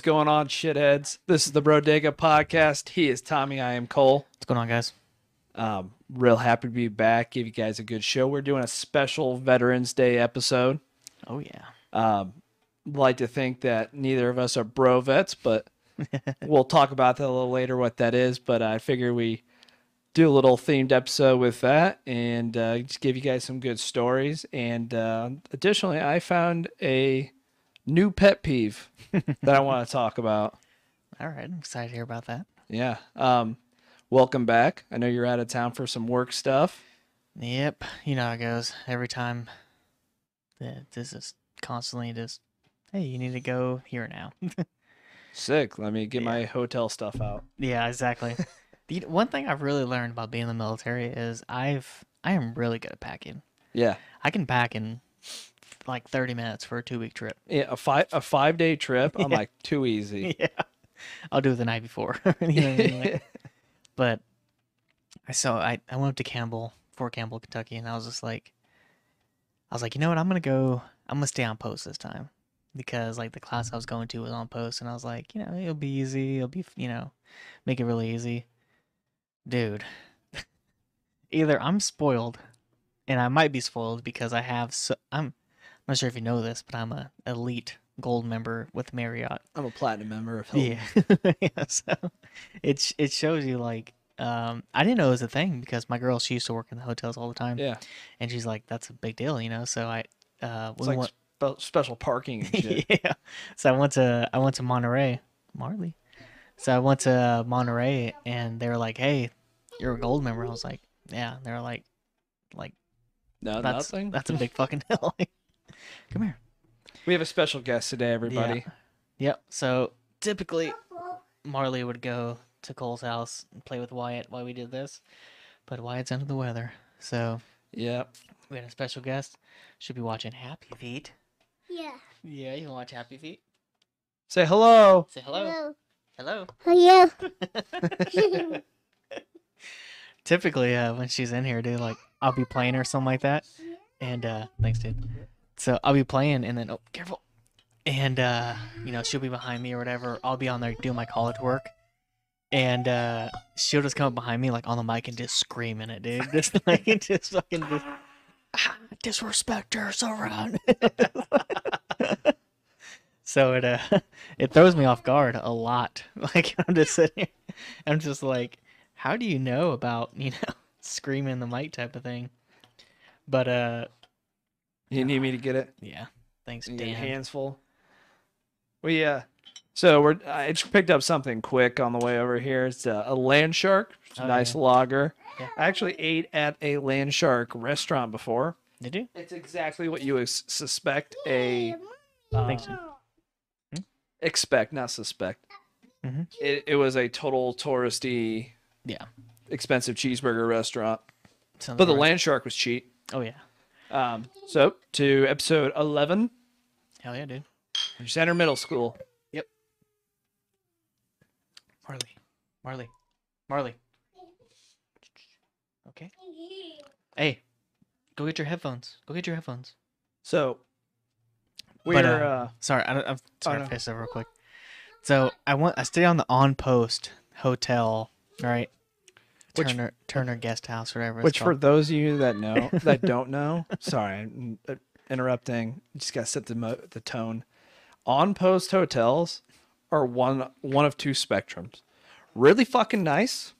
What's going on, shitheads? This is the Brodega podcast. He is Tommy. I am Cole. What's going on, guys? Um, real happy to be back. Give you guys a good show. We're doing a special Veterans Day episode. Oh yeah. Um, like to think that neither of us are bro vets, but we'll talk about that a little later what that is. But I figure we do a little themed episode with that and uh, just give you guys some good stories. And uh, additionally, I found a new pet peeve that I want to talk about. All right, I'm excited to hear about that. Yeah. Um, welcome back. I know you're out of town for some work stuff. Yep, you know how it goes. Every time, that this is constantly just, hey, you need to go here now. Sick. Let me get Yeah. my hotel stuff out. yeah, exactly. the one thing I've really learned about being in the military is I've I am really good at packing. Yeah. I can pack in like 30 minutes for a two week trip. Yeah, a five a five day trip. I'm Yeah. like too easy. yeah, I'll do it the night before. you know I mean? Like, but I saw I, I went up to Campbell, Fort Campbell, Kentucky, and I was just like, I was like, you know what? I'm gonna go. I'm gonna stay on post this time because like the class I was going to was on post, and I was like, you know, it'll be easy. It'll be you know, make it really easy, dude. either I'm spoiled, and I might be spoiled because I have so I'm. I'm not sure if you know this, but I'm a elite gold member with Marriott. I'm a platinum member of Hilton. Yeah, yeah. So it it shows you like um I didn't know it was a thing because my girl she used to work in the hotels all the time, Yeah. and she's like that's a big deal, you know. So I uh we like went, spe- special parking and shit. yeah. So I went to I went to Monterey, Marley. So I went to Monterey, and they were like, "Hey, you're a gold member." I was like, "Yeah." They were like, "Like No, that's nothing. that's a big fucking deal." Like, Come here. We have a special guest today, everybody. Yep. So typically, Marley would go to Cole's house and play with Wyatt while we did this, but Wyatt's under the weather, so Yep. we had a special guest. Should be watching Happy Feet. Yeah. Yeah, you can watch Happy Feet. Say hello. Say hello. Hello. Oh yeah. Typically, uh, when she's in here, dude, like I'll be playing or something like that, and uh, thanks, dude. So I'll be playing, and then oh, careful, and uh, you know she'll be behind me or whatever. I'll be on there doing my college work, and uh, she'll just come up behind me like on the mic and just scream in it, dude. Just like just fucking just "Ah, disrespect her so around. so it uh it throws me off guard a lot. Like I'm just sitting here, I'm just like, how do you know about you know screaming the mic type of thing? But uh You need me to get it? yeah, thanks You get Dan. hands full. Well, yeah. So we're I just picked up something quick on the way over here. It's a, a land shark. It's a Oh, nice yeah. lager. Yeah. I actually ate at a land shark restaurant before. Did you? It's exactly what you ex- suspect a uh, Thanks. expect, not suspect. Mhm. It, it was a total touristy, Yeah. expensive cheeseburger restaurant, Sounds but the right. land shark was cheap. Oh yeah. Um, so to episode eleven, Hell yeah, dude. Center Middle School. Yep. Marley. Marley. Marley. Okay. Hey, go get your headphones. Go get your headphones. So we're But, uh, uh, Sorry, I, I'm sorry no. to finish that real quick. So I want I stay on the on post hotel, right? Which- Turner Turner Guest House, or whatever. It's which for those of you that know that don't know, sorry, I'm uh, interrupting. Just gotta set the mo- the tone. On post hotels are one one of two spectrums. Really fucking nice,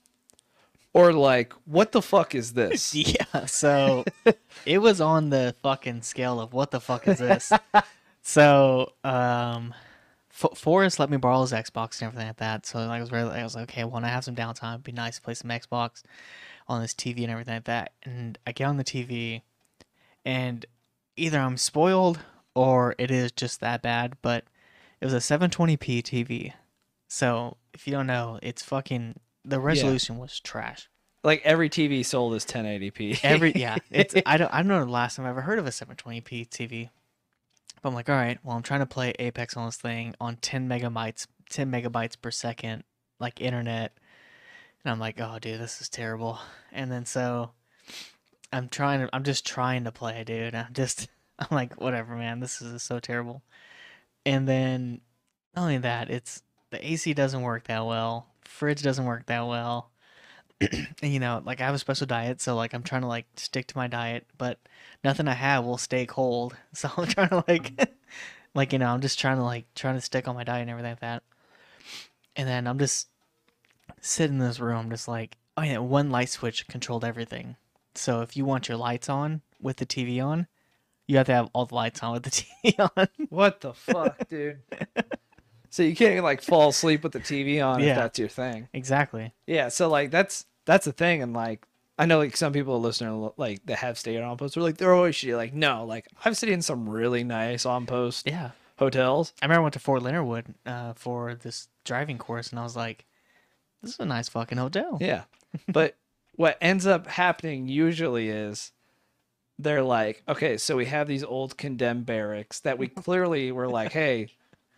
or like what the fuck is this? yeah. So it was on the fucking scale of what the fuck is this? so um, F- Forrest let me borrow his Xbox and everything like that. So I was really, I was like, okay, when I have some downtime, it'd be nice to play some Xbox on this TV and everything like that. And I get on the TV, and either I'm spoiled or it is just that bad. But it was a 720p TV. So if you don't know, it's fucking the resolution was trash. Like every TV sold is 1080p. Every yeah, it's I don't I don't know the last time I ever heard of a 720p TV. But I'm like, all right, well I'm trying to play Apex on this thing on 10 megabytes 10 megabytes per second like internet. And I'm like, oh dude, this is terrible. And then so I'm trying to I'm just trying to play, dude. I'm just I'm like, whatever, man, this is so terrible. And then not only that, it's the AC doesn't work that well. Fridge doesn't work that well. And you know, like I have a special diet, so like I'm trying to like stick to my diet, but nothing I have will stay cold. So I'm trying to like mm-hmm. like you know, I'm just trying to like trying to stick on my diet and everything like that. And then I'm just sitting in this room just like oh yeah, one light switch controlled everything. So if you want your lights on with the TV on, you have to have all the lights on with the TV on. What the fuck, dude? so you can't like fall asleep with the TV on Yeah. if that's your thing. exactly. Yeah, so like that's that's the thing, and like I know like some people listening like that have stayed on post are like they're always shitty. Like no, like I've stayed in some really nice on post Yeah. hotels. I remember I went to Fort Leonard Wood uh, for this driving course, and I was like, "This is a nice fucking hotel." Yeah, but what ends up happening usually is they're like, okay, so we have these old condemned barracks that we clearly were like, hey,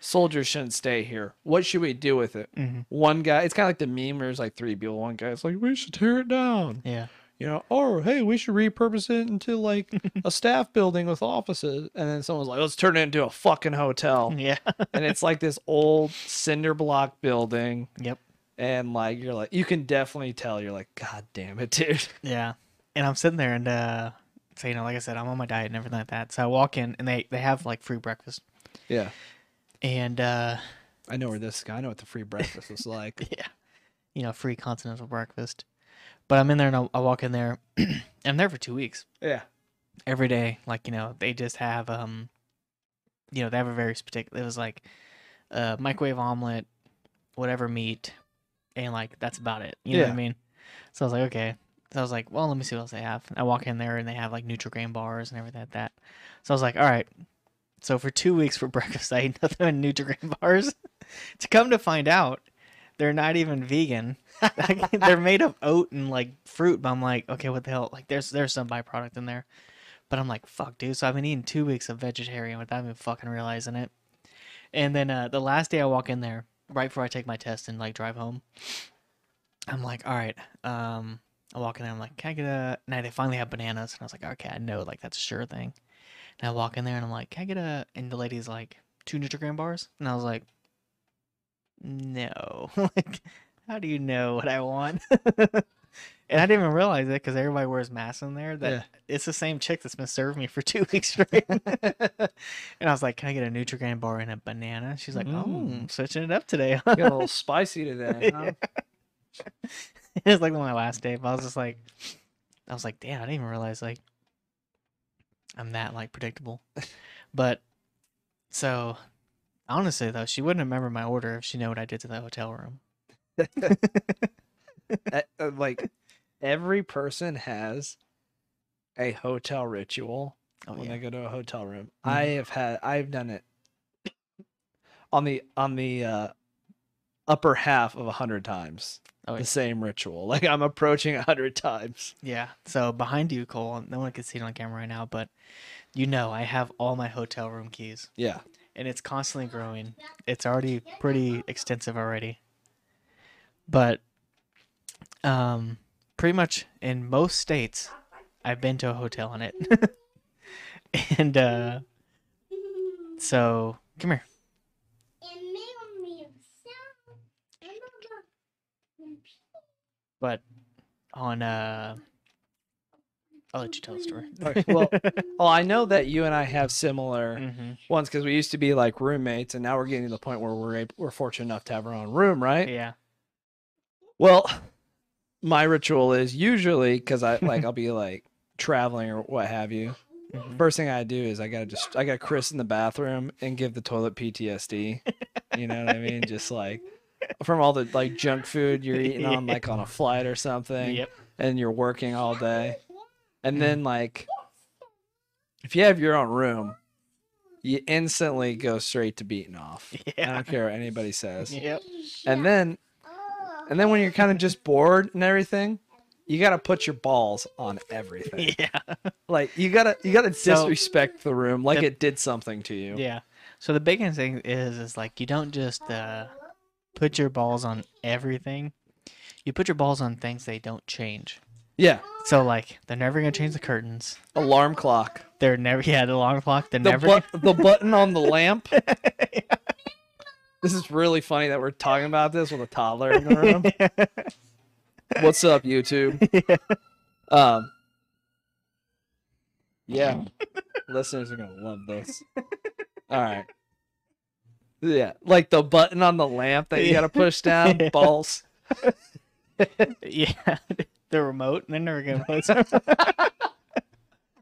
soldiers shouldn't stay here. What should we do with it? Mhm. One guy, it's kind of like the meme where there's like three people. One guy's like, we should tear it down. Yeah. you know, or hey, we should repurpose it into like a staff building with offices. And then someone's like, let's turn it into a fucking hotel. Yeah. and it's like this old cinder block building. yep. And like, you're like, you can definitely tell, you're like, God damn it, dude. Yeah. And I'm sitting there, and uh, so you know, like I said, I'm on my diet and everything like that. So I walk in, and they they have like free breakfast, Yeah. And uh, I know where this guy, I know what the free breakfast was like. yeah, you know, free continental breakfast. But I'm in there, and I, I walk in there. I'm there for two weeks. yeah. every day like you know they just have um you know they have a very particular it was like uh microwave omelet whatever meat and like that's about it you know what i mean so i was like okay so i was like well let me see what else they have i walk in there and they have like nutrigrain bars and everything like that so i was like all right so for two weeks for breakfast i ate nothing but nutrigrain bars to come to find out they're not even vegan they're made of oat and like fruit but i'm like okay what the hell like there's there's some byproduct in there but I'm like, fuck, dude. So I've been eating two weeks of vegetarian without even fucking realizing it. And then uh, the last day I walk in there, right before I take my test and like drive home, I'm like, all right. Um, I walk in there. I'm like, can I get a? Now they finally have bananas, and I was like, okay, I know, like that's a sure thing. And I walk in there and I'm like, can I get a? And the lady's like, two Nutrigrain bars, and I was like, no. like, how do you know what I want? and I didn't even realize it because everybody wears masks in there. That Yeah. it's the same chick that's been serving me for two weeks straight. and I was like, "Can I get a Nutrigrain bar and a banana?" She's like, "Oh, Mm. switching it up today." Got a little spicy today, huh? it was like my last day, but I was just like, I was like, "Damn, I didn't even realize like I'm that like predictable." But so honestly though, she wouldn't remember my order if she knew what I did to the hotel room. Uh, uh, like every person has a hotel ritual Oh when yeah, they go to a hotel room. I have had I've done it on the on the uh upper half of a hundred times. Oh, yeah. the same ritual. Like I'm approaching a hundred times. yeah. So behind you, Cole, no one can see it on camera right now, but you know I have all my hotel room keys. Yeah. and it's constantly growing. It's already pretty extensive already. But um pretty much in most states I've been to a hotel in it. and uh so come here. But on uh I'll let you tell the story. Okay, well, well, I know that you and I have similar hmm ones because we used to be like roommates, and now we're getting to the point where we're able, we're fortunate enough to have our own room, right? Yeah. Well, my ritual is usually because I like I'll be like traveling or what have you. Mhm. First thing I do is I gotta just I gotta Chris in the bathroom and give the toilet PTSD. You know what I mean? Just like from all the like junk food you're eating on like on a flight or something, Yep. and you're working all day, and then like if you have your own room, you instantly go straight to beating off. Yeah. I don't care what anybody says. Yep. And then and then when you're kind of just bored and everything, you gotta put your balls on everything. Yeah. Like you gotta you gotta So- disrespect the room like The- it did something to you. Yeah. So the biggest thing is is like you don't just uh, put your balls on everything. You put your balls on things they don't change. Yeah. So like they're never gonna change the curtains. Alarm clock. They're never yeah the alarm clock. They're The never the button on the lamp. This is really funny that we're talking about this with a toddler in the room. What's up, YouTube? Um, yeah, listeners are gonna love this. All right. Yeah, like the button on the lamp that you gotta push down. Yeah. Balls. yeah, the remote. They're never gonna play.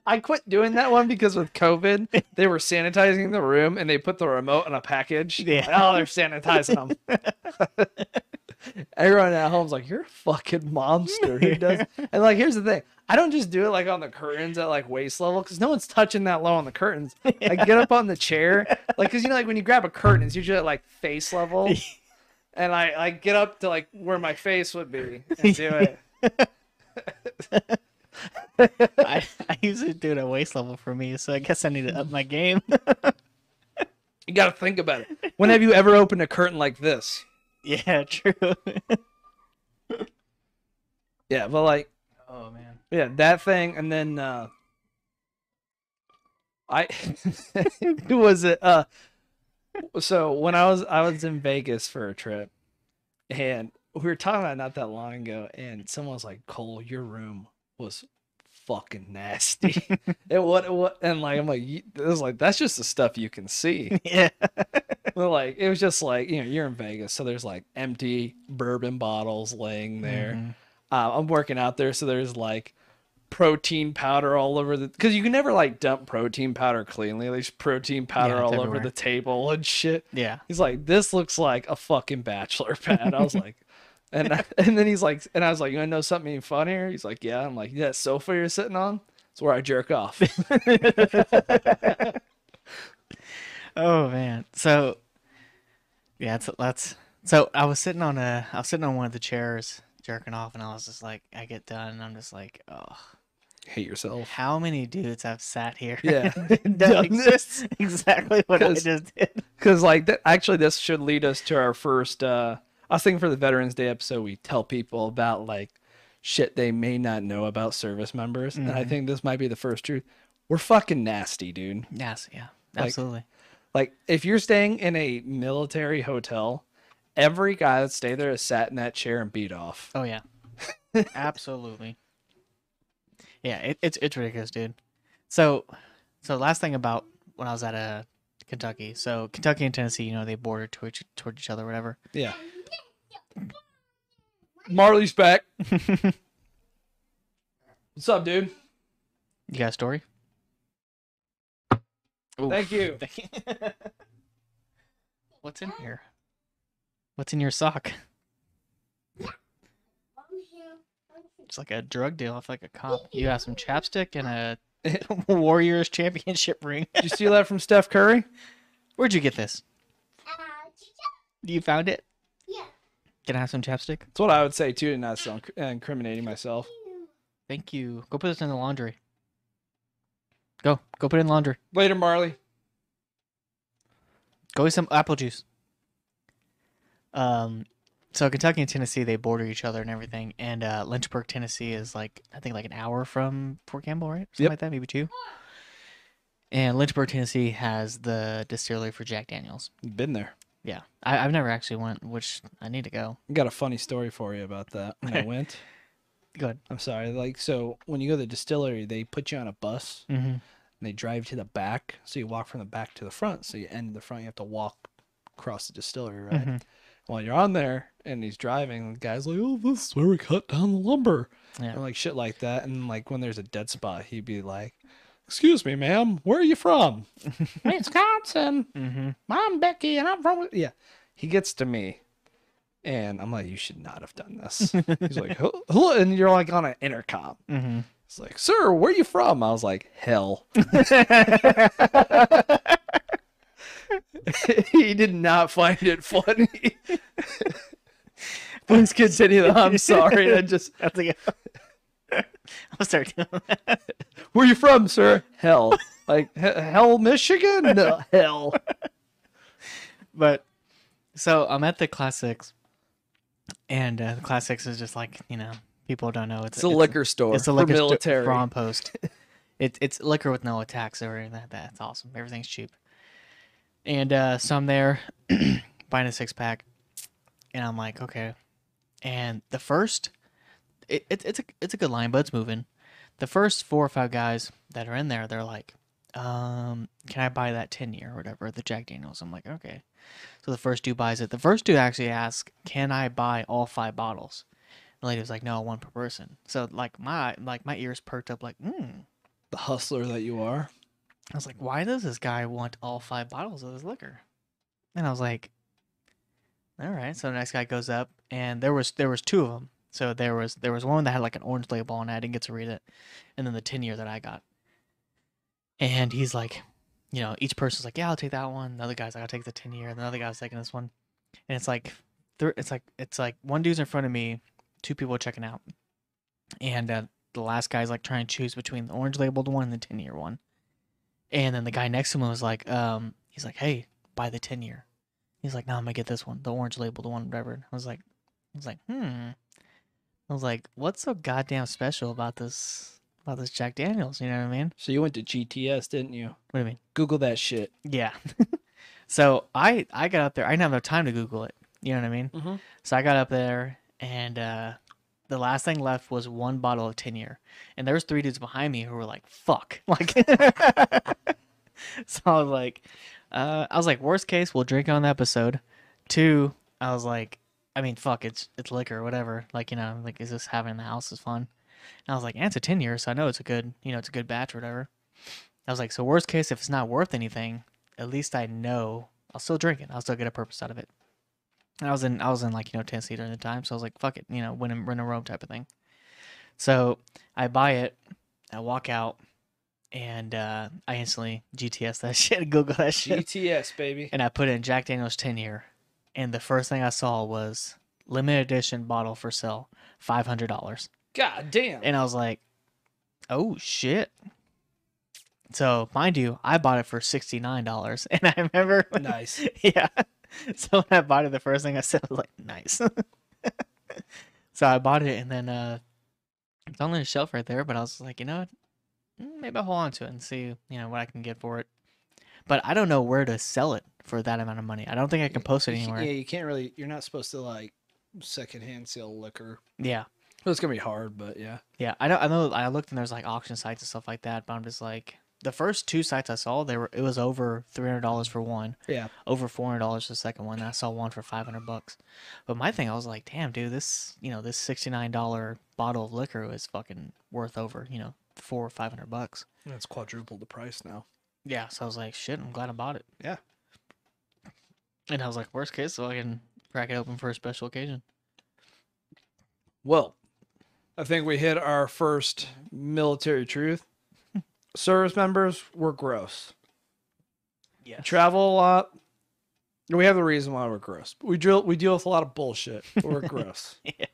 I quit doing that one because with COVID, they were sanitizing the room and they put the remote in a package. Yeah. Oh, they're sanitizing them. Everyone at home's like, "You're a fucking monster." Who does? And like, here's the thing: I don't just do it like on the curtains at like waist level because no one's touching that low on the curtains. I get up on the chair, like, because you know, like when you grab a curtain, it's usually at like face level, and I I get up to like where my face would be and do it. I, I usually do it at waist level for me, so I guess I need to up my game. You got to think about it. When have you ever opened a curtain like this? Yeah, true. Yeah, but like, oh man. yeah, that thing, and then uh I who was it? Uh, so when I was I was in Vegas for a trip, and we were talking about it not that long ago, and someone was like, "Cole, your room was fucking nasty." and what what and like I'm like, "You- it was like that's just the stuff you can see. Yeah. Like it was just like you know you're in Vegas, so there's like empty bourbon bottles laying there. Mhm. Uh, I'm working out there, so there's like protein powder all over the because you can never like dump protein powder cleanly. There's protein powder Yeah, all over the table and shit. Yeah. He's like, this looks like a fucking bachelor pad. I was like, and I- and then he's like, and I was like, you wanna know something even funnier? He's like, yeah. I'm like, that sofa you're sitting on. It's where I jerk off. Oh man. So yeah, that's that's so I was sitting on a I was sitting on one of the chairs jerking off and I was just like I get done and I'm just like, oh Hate yourself. how many dudes have sat here Yeah, done this. exactly what I just did. Because like that, actually, this should lead us to our first. uh I was thinking for the Veterans Day episode, we tell people about like shit they may not know about service members, and I Mhm. think this might be the first truth. We're fucking nasty, dude. Yes, yeah. Like- Absolutely. Like if you're staying in a military hotel, every guy that stayed there has sat in that chair and beat off. Oh yeah. Absolutely. Yeah, it, it's it's ridiculous, dude. So, so last thing about when I was at uh, Kentucky. So Kentucky and Tennessee, you know, they border to each, toward each other, whatever. Yeah. Marley's back. What's up, dude? You got a story? Thank you. What's in here? What's in your sock? It's like a drug deal. I feel like a cop. You have some chapstick and a Warriors championship ring. Did you steal that from Steph Curry? Where'd you get this? Uh, you found it? Yeah. Can I have some chapstick? That's what I would say too, to not sound incriminating myself. Thank you. Go put this in the laundry. Go. Go put in laundry. Later, Marley. Go get some apple juice. Um, so Kentucky and Tennessee they border each other and everything, and uh, Lynchburg, Tennessee is like I think like an hour from Fort Campbell, right? Something Yep. like that, maybe two. And Lynchburg, Tennessee has the distillery for Jack Daniels. Been there. Yeah, I, I've never actually went, which I need to go. I got a funny story for you about that. When I went, Good. I'm sorry. Like, so when you go to the distillery, they put you on a bus Mm-hmm. and they drive to the back. So you walk from the back to the front. So you end at the front. You have to walk across the distillery, right? Mhm. While you're on there and he's driving, the guy's like, "Oh, this is where we cut down the lumber," Yeah. and like shit like that. And like when there's a dead spot, he'd be like, "Excuse me, ma'am, where are you from?" Wisconsin. Mm-hmm. I'm Becky, and I'm from. Yeah, he gets to me, and I'm like, "You should not have done this." He's like, "Hello," and you're like on an intercom. Mm-hmm. It's like, "Sir, where are you from?" I was like, "Hell." he did not find it funny. Please continue. though. I'm sorry. I just, I think I'll start doing that. where you from, sir? Hell. Like he- hell, Michigan? No, hell. But so I'm at the Class Six, and uh, the Class Six is just like you know people don't know it's, It's a liquor store. It's a liquor store military. on post. it's it's liquor with no tax or that. That's awesome. Everything's cheap. And uh, so I'm there, buying a six pack, and I'm like, okay. And the first, it, it, it's a it's a good line, but it's moving. The first four or five guys that are in there, they're like, um, can I buy that ten year or whatever, the Jack Daniels? I'm like, okay. So the first dude buys it. The first dude actually asks, can I buy all five bottles? The lady was like, no, one per person. So like my like my ears perked up, like, hmm. The hustler that you are. I was like, why does this guy want all five bottles of this liquor? And I was like, all right. So the next guy goes up, and there was there was two of them. So there was there was one that had like an orange label on it. I didn't get to read it, and then the ten year that I got. And he's like, you know, each person's like, yeah, I'll take that one. The other guy's like, I'll take the ten year. And the other guy's taking this one, and it's like, it's like it's like one dude's in front of me, two people checking out, and uh, the last guy's like trying to choose between the orange labeled one and the ten year one. And then the guy next to him was like, um, he's like, hey, buy the 10 year. He's like, no, I'm gonna get this one, the orange labeled one, whatever. I was like, I was like, hmm. I was like, what's so goddamn special about this, about this Jack Daniels? You know what I mean? So you went to GTS, didn't you? What do you mean? Google that shit. Yeah. so I, I got up there. I didn't have enough time to Google it. You know what I mean? Mm-hmm. So I got up there, and uh, the last thing left was one bottle of 10 year. And there was three dudes behind me who were like, fuck. Like, so I was like, uh, I was like, worst case, we'll drink on the episode. Two, I was like, I mean, fuck, it's it's liquor, whatever. Like, you know, like, is this having in the house is fun? And I was like, and it's a 10 year, so I know it's a good, you know, it's a good batch or whatever. I was like, so worst case, if it's not worth anything, at least I know I'll still drink it. I'll still get a purpose out of it. And I was in, I was in like, you know, Tennessee during the time. So I was like, fuck it, you know, win and run a roam type of thing. So I buy it, I walk out, and uh, I instantly GTS that shit, Google that shit. GTS, baby. and I put in Jack Daniels 10 year. And the first thing I saw was limited edition bottle for sale, $500. God damn. And I was like, oh shit. So, mind you, I bought it for $69. And I remember, nice. yeah. So, when I bought it, the first thing I said was like, nice. so, I bought it and then uh, it's on the shelf right there. But I was like, you know what? Mm, Maybe I'll hold on to it and see, you know, what I can get for it. But I don't know where to sell it for that amount of money. I don't think I can post it anywhere. Yeah, you can't really. You're not supposed to like secondhand sell liquor. Yeah. Well, it's gonna be hard, but yeah. Yeah, I know. I know. I looked and there's like auction sites and stuff like that, but I'm just like the first two sites I saw, they were it was over three hundred dollars for one, Yeah. over four hundred dollars for the second one. I saw one for five hundred bucks. But my thing, I was like, damn, dude, this you know this sixty nine dollar bottle of liquor is fucking worth over you know four or five hundred bucks. It's quadrupled the price now. Yeah, so I was like, shit, I'm glad I bought it. Yeah. And I was like, worst case, so I can crack it open for a special occasion. Well, I think we hit our first military truth. Service members, we're gross. Yeah. Travel a lot. We have the reason why we're gross. We drill. We deal with a lot of bullshit. We're gross. Yeah.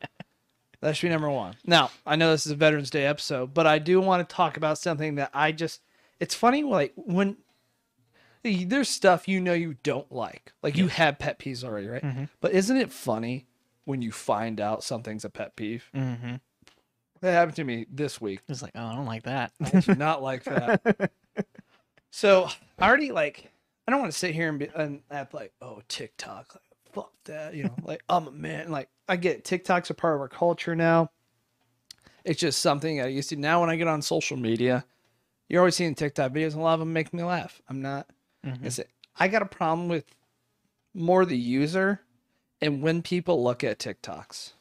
That should be number one. Now, I know this is a Veterans Day episode, but I do want to talk about something that I just. It's funny, like when there's stuff you know you don't like, like you have pet peeves already, right? Mhm. But isn't it funny when you find out something's a pet peeve? Mm-hmm. That happened to me this week. It's like, oh, I don't like that. I do not like that. So I already like. I don't want to sit here and be and act like, oh, TikTok, like, fuck that, you know, like I'm a man. Like I get it, TikTok's a part of our culture now. It's just something I used to. Now when I get on social media, you're always seeing TikTok videos, and a lot of them make me laugh. I'm not. Mhm. I got a problem with more the user, and when people look at TikToks.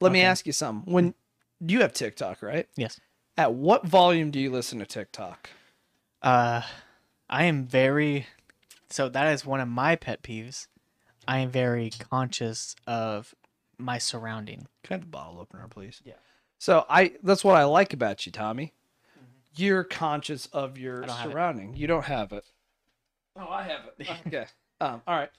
Let me ask you something. When you have TikTok, right? Yes. At what volume do you listen to TikTok? Uh, I am very. So that is one of my pet peeves. I am very conscious of my surrounding. Can I have the bottle opener, please? Yeah. So I that's what I like about you, Tommy. You're conscious of your I don't have it. surrounding. You don't have it. Oh, I have it. Okay. um, all right.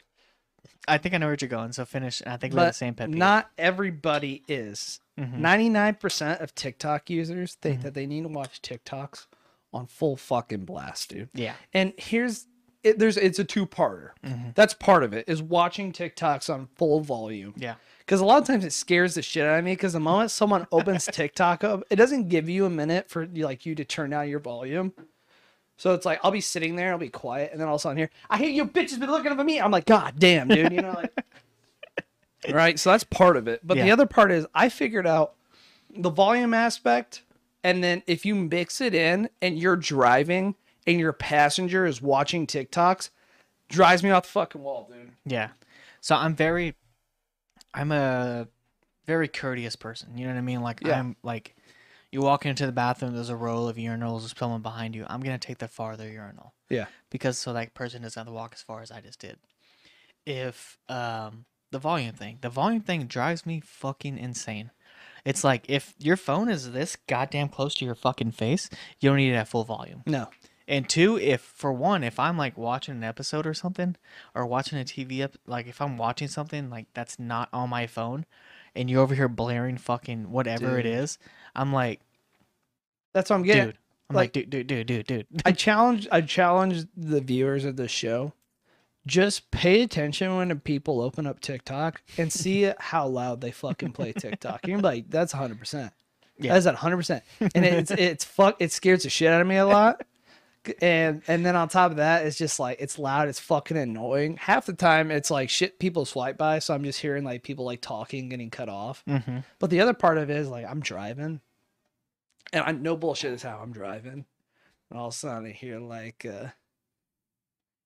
I think I know where you're going. So finish. I think we have the same pet peeve. not everybody is. Mhm. Ninety-nine percent of TikTok users think Mm-hmm. that they need to watch TikToks on full fucking blast, dude. Yeah. And here's it, there's it's a two-parter. Mhm. That's part of it is watching TikToks on full volume. Yeah. Because a lot of times it scares the shit out of me. Because the moment someone opens TikTok up, it doesn't give you a minute for like you to turn down your volume. So it's like I'll be sitting there, I'll be quiet, and then all of a sudden here, I hear you bitches been looking at me. I'm like, God damn, dude, you know, like right. So that's part of it. But the other part is I figured out the volume aspect, and then if you mix it in and you're driving and your passenger is watching TikToks, drives me off the fucking wall, dude. Yeah. So I'm very I'm a very courteous person. You know what I mean? Like Yeah. I'm like you walk into the bathroom, there's a row of urinals, there's someone behind you. I'm gonna take the farther urinal. Yeah. Because so that person doesn't have to walk as far as I just did. If um the volume thing. The volume thing drives me fucking insane. It's like if your phone is this goddamn close to your fucking face, you don't need it at full volume. No. And two, if for one, if I'm like watching an episode or something, or watching a TV ep- like if I'm watching something like that's not on my phone, and you're over here blaring fucking whatever it Dude. is, I'm like, That's what I'm getting. dude, I'm like- like, dude, dude, dude, dude, dude. I challenge I challenge the viewers of this show. Just pay attention when people open up TikTok and see how loud they fucking play TikTok. You're like, that's 100. percent Yeah. That's at 100. percent And it's it's fuck. It scares the shit out of me a lot. And and then on top of that, it's just like it's loud. It's fucking annoying. Half the time, it's like shit. People swipe by, so I'm just hearing like people like talking, getting cut off. Mm-hmm. But the other part of it is like I'm driving, and I no bullshit is how I'm driving, and all of a sudden I hear like, uh,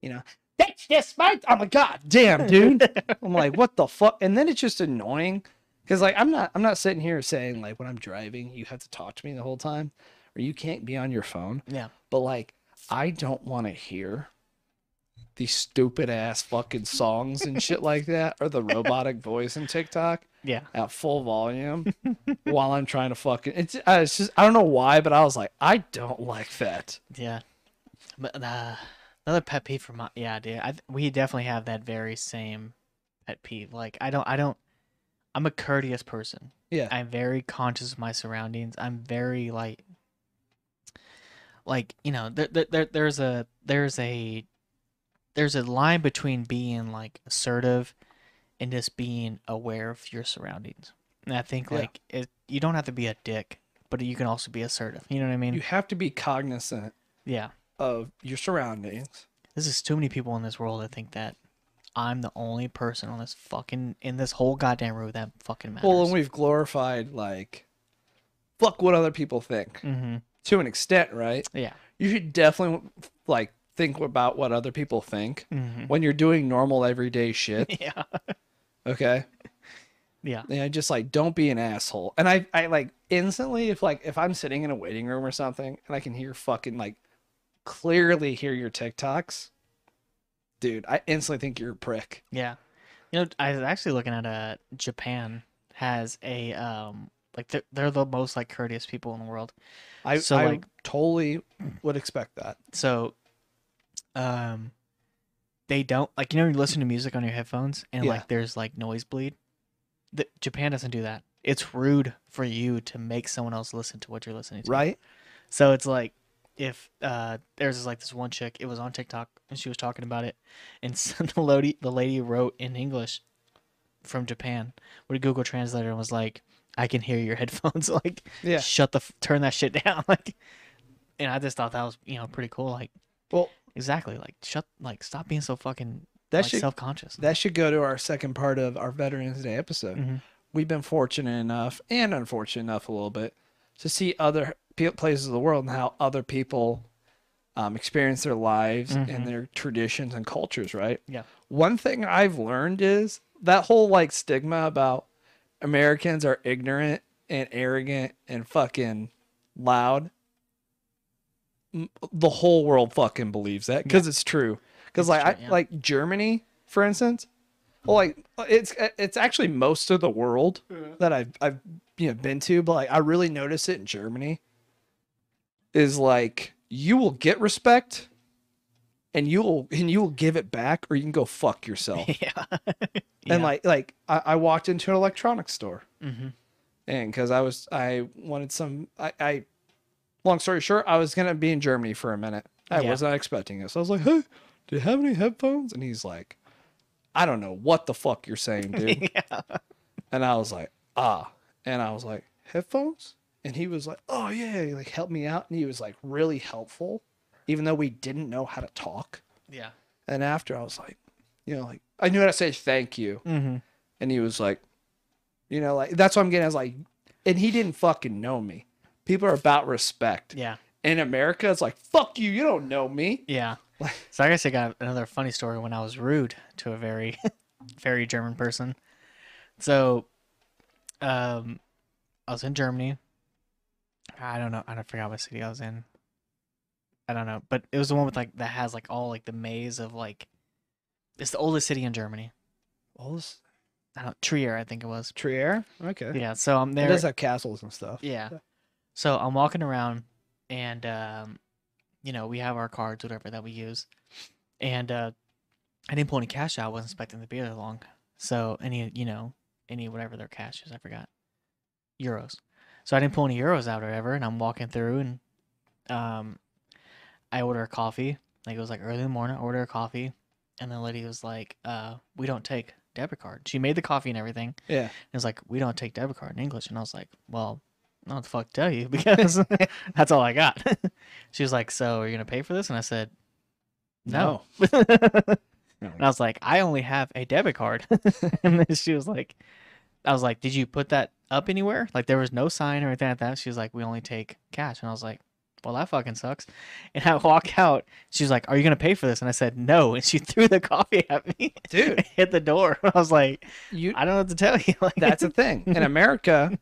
you know, that's just my. I'm like, God damn, dude. I'm like, what the fuck? And then it's just annoying because like I'm not I'm not sitting here saying like when I'm driving you have to talk to me the whole time, or you can't be on your phone. Yeah. But like I don't want to hear these stupid ass fucking songs and shit like that, or the robotic voice in TikTok Yeah. at full volume while I'm trying to fucking. It's, uh, it's just I don't know why, but I was like, I don't like that. Yeah. But uh, another pet peeve for my yeah, dude. I we definitely have that very same pet peeve. Like I don't I don't I'm a courteous person. Yeah, I'm very conscious of my surroundings. I'm very like like, you know, there, there, there there's a there's a there's a line between being like assertive and just being aware of your surroundings. And I think Yeah. like it you don't have to be a dick, but you can also be assertive. You know what I mean? you have to be cognizant yeah. Of your surroundings. This is too many people in this world that think that I'm the only person on this fucking in this whole goddamn room that fucking matters. Well, and we've glorified like, fuck what other people think mm-hmm. to an extent, right? Yeah. You should definitely like think about what other people think Mm-hmm. when you're doing normal everyday shit. Yeah. Okay. Yeah. Yeah, just like don't be an asshole. And I, I like instantly if like if I'm sitting in a waiting room or something and I can hear fucking like clearly hear your TikToks, dude, I instantly think you're a prick. Yeah. You know, I was actually looking at uh Japan has a um like they're, they're the most like courteous people in the world. I So, I like- totally would expect that. So um they don't like you know you listen to music on your headphones and Yeah. like there's like noise bleed. The, Japan doesn't do that. It's rude for you to make someone else listen to what you're listening to. Right? So it's like if uh there's like this one chick, it was on TikTok and she was talking about it, and so the lady the lady wrote in English from Japan with a Google Translator and was like, "I can hear your headphones. like, Yeah. shut the f- turn that shit down." like, and I just thought that was you know pretty cool. Like, Well, exactly. Like, shut like stop being so fucking that like, should self conscious. that should go to our second part of our Veterans Day episode. Mhm. We've been fortunate enough and unfortunate enough a little bit to see other places of the world and how other people um, experience their lives Mhm. and their traditions and cultures. Right? Yeah. One thing I've learned is that whole like stigma about Americans are ignorant and arrogant and fucking loud. The whole world fucking believes that because it's true. Because like I yeah. like Germany, for instance. Well, like it's it's actually most of the world that I've I've you know been to, but like I really notice it in Germany. Is like you will get respect, and you will and you will give it back, or you can go fuck yourself. yeah. And like like I, I walked into an electronics store, hmm and because I was I wanted some I, I long story short I was gonna be in Germany for a minute. I Yeah. was not expecting this. I was like, hey, do you have any headphones? And he's like, I don't know what the fuck you're saying, dude. yeah. And I was like, ah. And I was like, headphones? And he was like, oh yeah, he like helped me out. And he was like really helpful. even though we didn't know how to talk. Yeah. And after I was like, you know, like I knew how to say thank you. Mm-hmm. And he was like, you know, like that's what I'm getting. I was like, and he didn't fucking know me. People are about respect. Yeah. In America, it's like, fuck you, you don't know me. Yeah. So I guess I got another funny story when I was rude to a very, very German person. So, um, I was in Germany. I don't know. I don't forgot what city I was in. I don't know, but it was the one with like that has like all like the maze of like. It's the oldest city in Germany. This I don't Trier, I think it was. Trier? Okay. Yeah. So I'm there. It does have castles and stuff. Yeah. Yeah. So I'm walking around and um you know, we have our cards, whatever that we use. And uh I didn't pull any cash out, I wasn't expecting to be there long. So any you know, any whatever their cash is, I forgot. Euros. So I didn't pull any euros out or whatever, and I'm walking through and um I order a coffee. Like it was like early in the morning, I order a coffee, and the lady was like, uh, we don't take debit card. She made the coffee and everything. Yeah. It was like, we don't take debit card in English. And I was like, well, I don't what the fuck tell you because that's all I got. she was like, so are you going to pay for this? And I said, no. and I was like, I only have a debit card. and then she was like, I was like, did you put that up anywhere? Like there was no sign or anything like that. She was like, we only take cash. And I was like, well, that fucking sucks. And I walk out. She's like, are you going to pay for this? And I said, no. And she threw the coffee at me. Dude. hit the door. I was like, You I don't know what to tell you. Like, that's a thing. In America,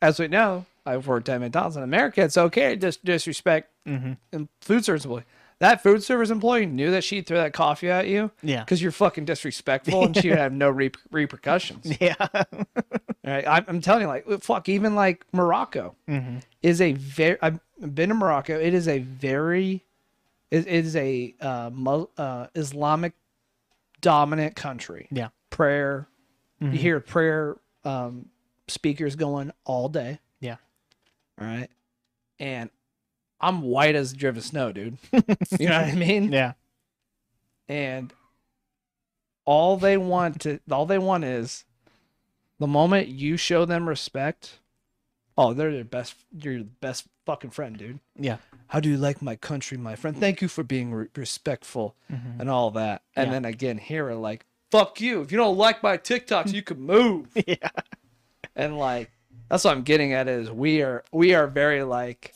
as we know, I've worked at McDonald's in America, it's okay to dis- disrespect Mhm. and food service employee. That food service employee knew that she'd throw that coffee at you Yeah. because you're fucking disrespectful and she would have no re- repercussions. Yeah. All right, I'm, I'm telling you, like, fuck, even like Morocco hmm is a very. I've been to Morocco. It is a very, it it is a uh, uh, Islamic dominant country. Yeah. Prayer, Mhm. you hear prayer um, speakers going all day. Yeah. All right, and I'm white as driven snow, dude. you know what I mean? Yeah. and all they want to all they want is the moment you show them respect oh they're your best your best fucking friend dude Yeah. how do you like my country my friend thank you for being re- respectful Mhm. and all that and Yeah. then again here are like fuck you if you don't like my tiktoks you can move Yeah. and like that's what i'm getting at is we are we are very like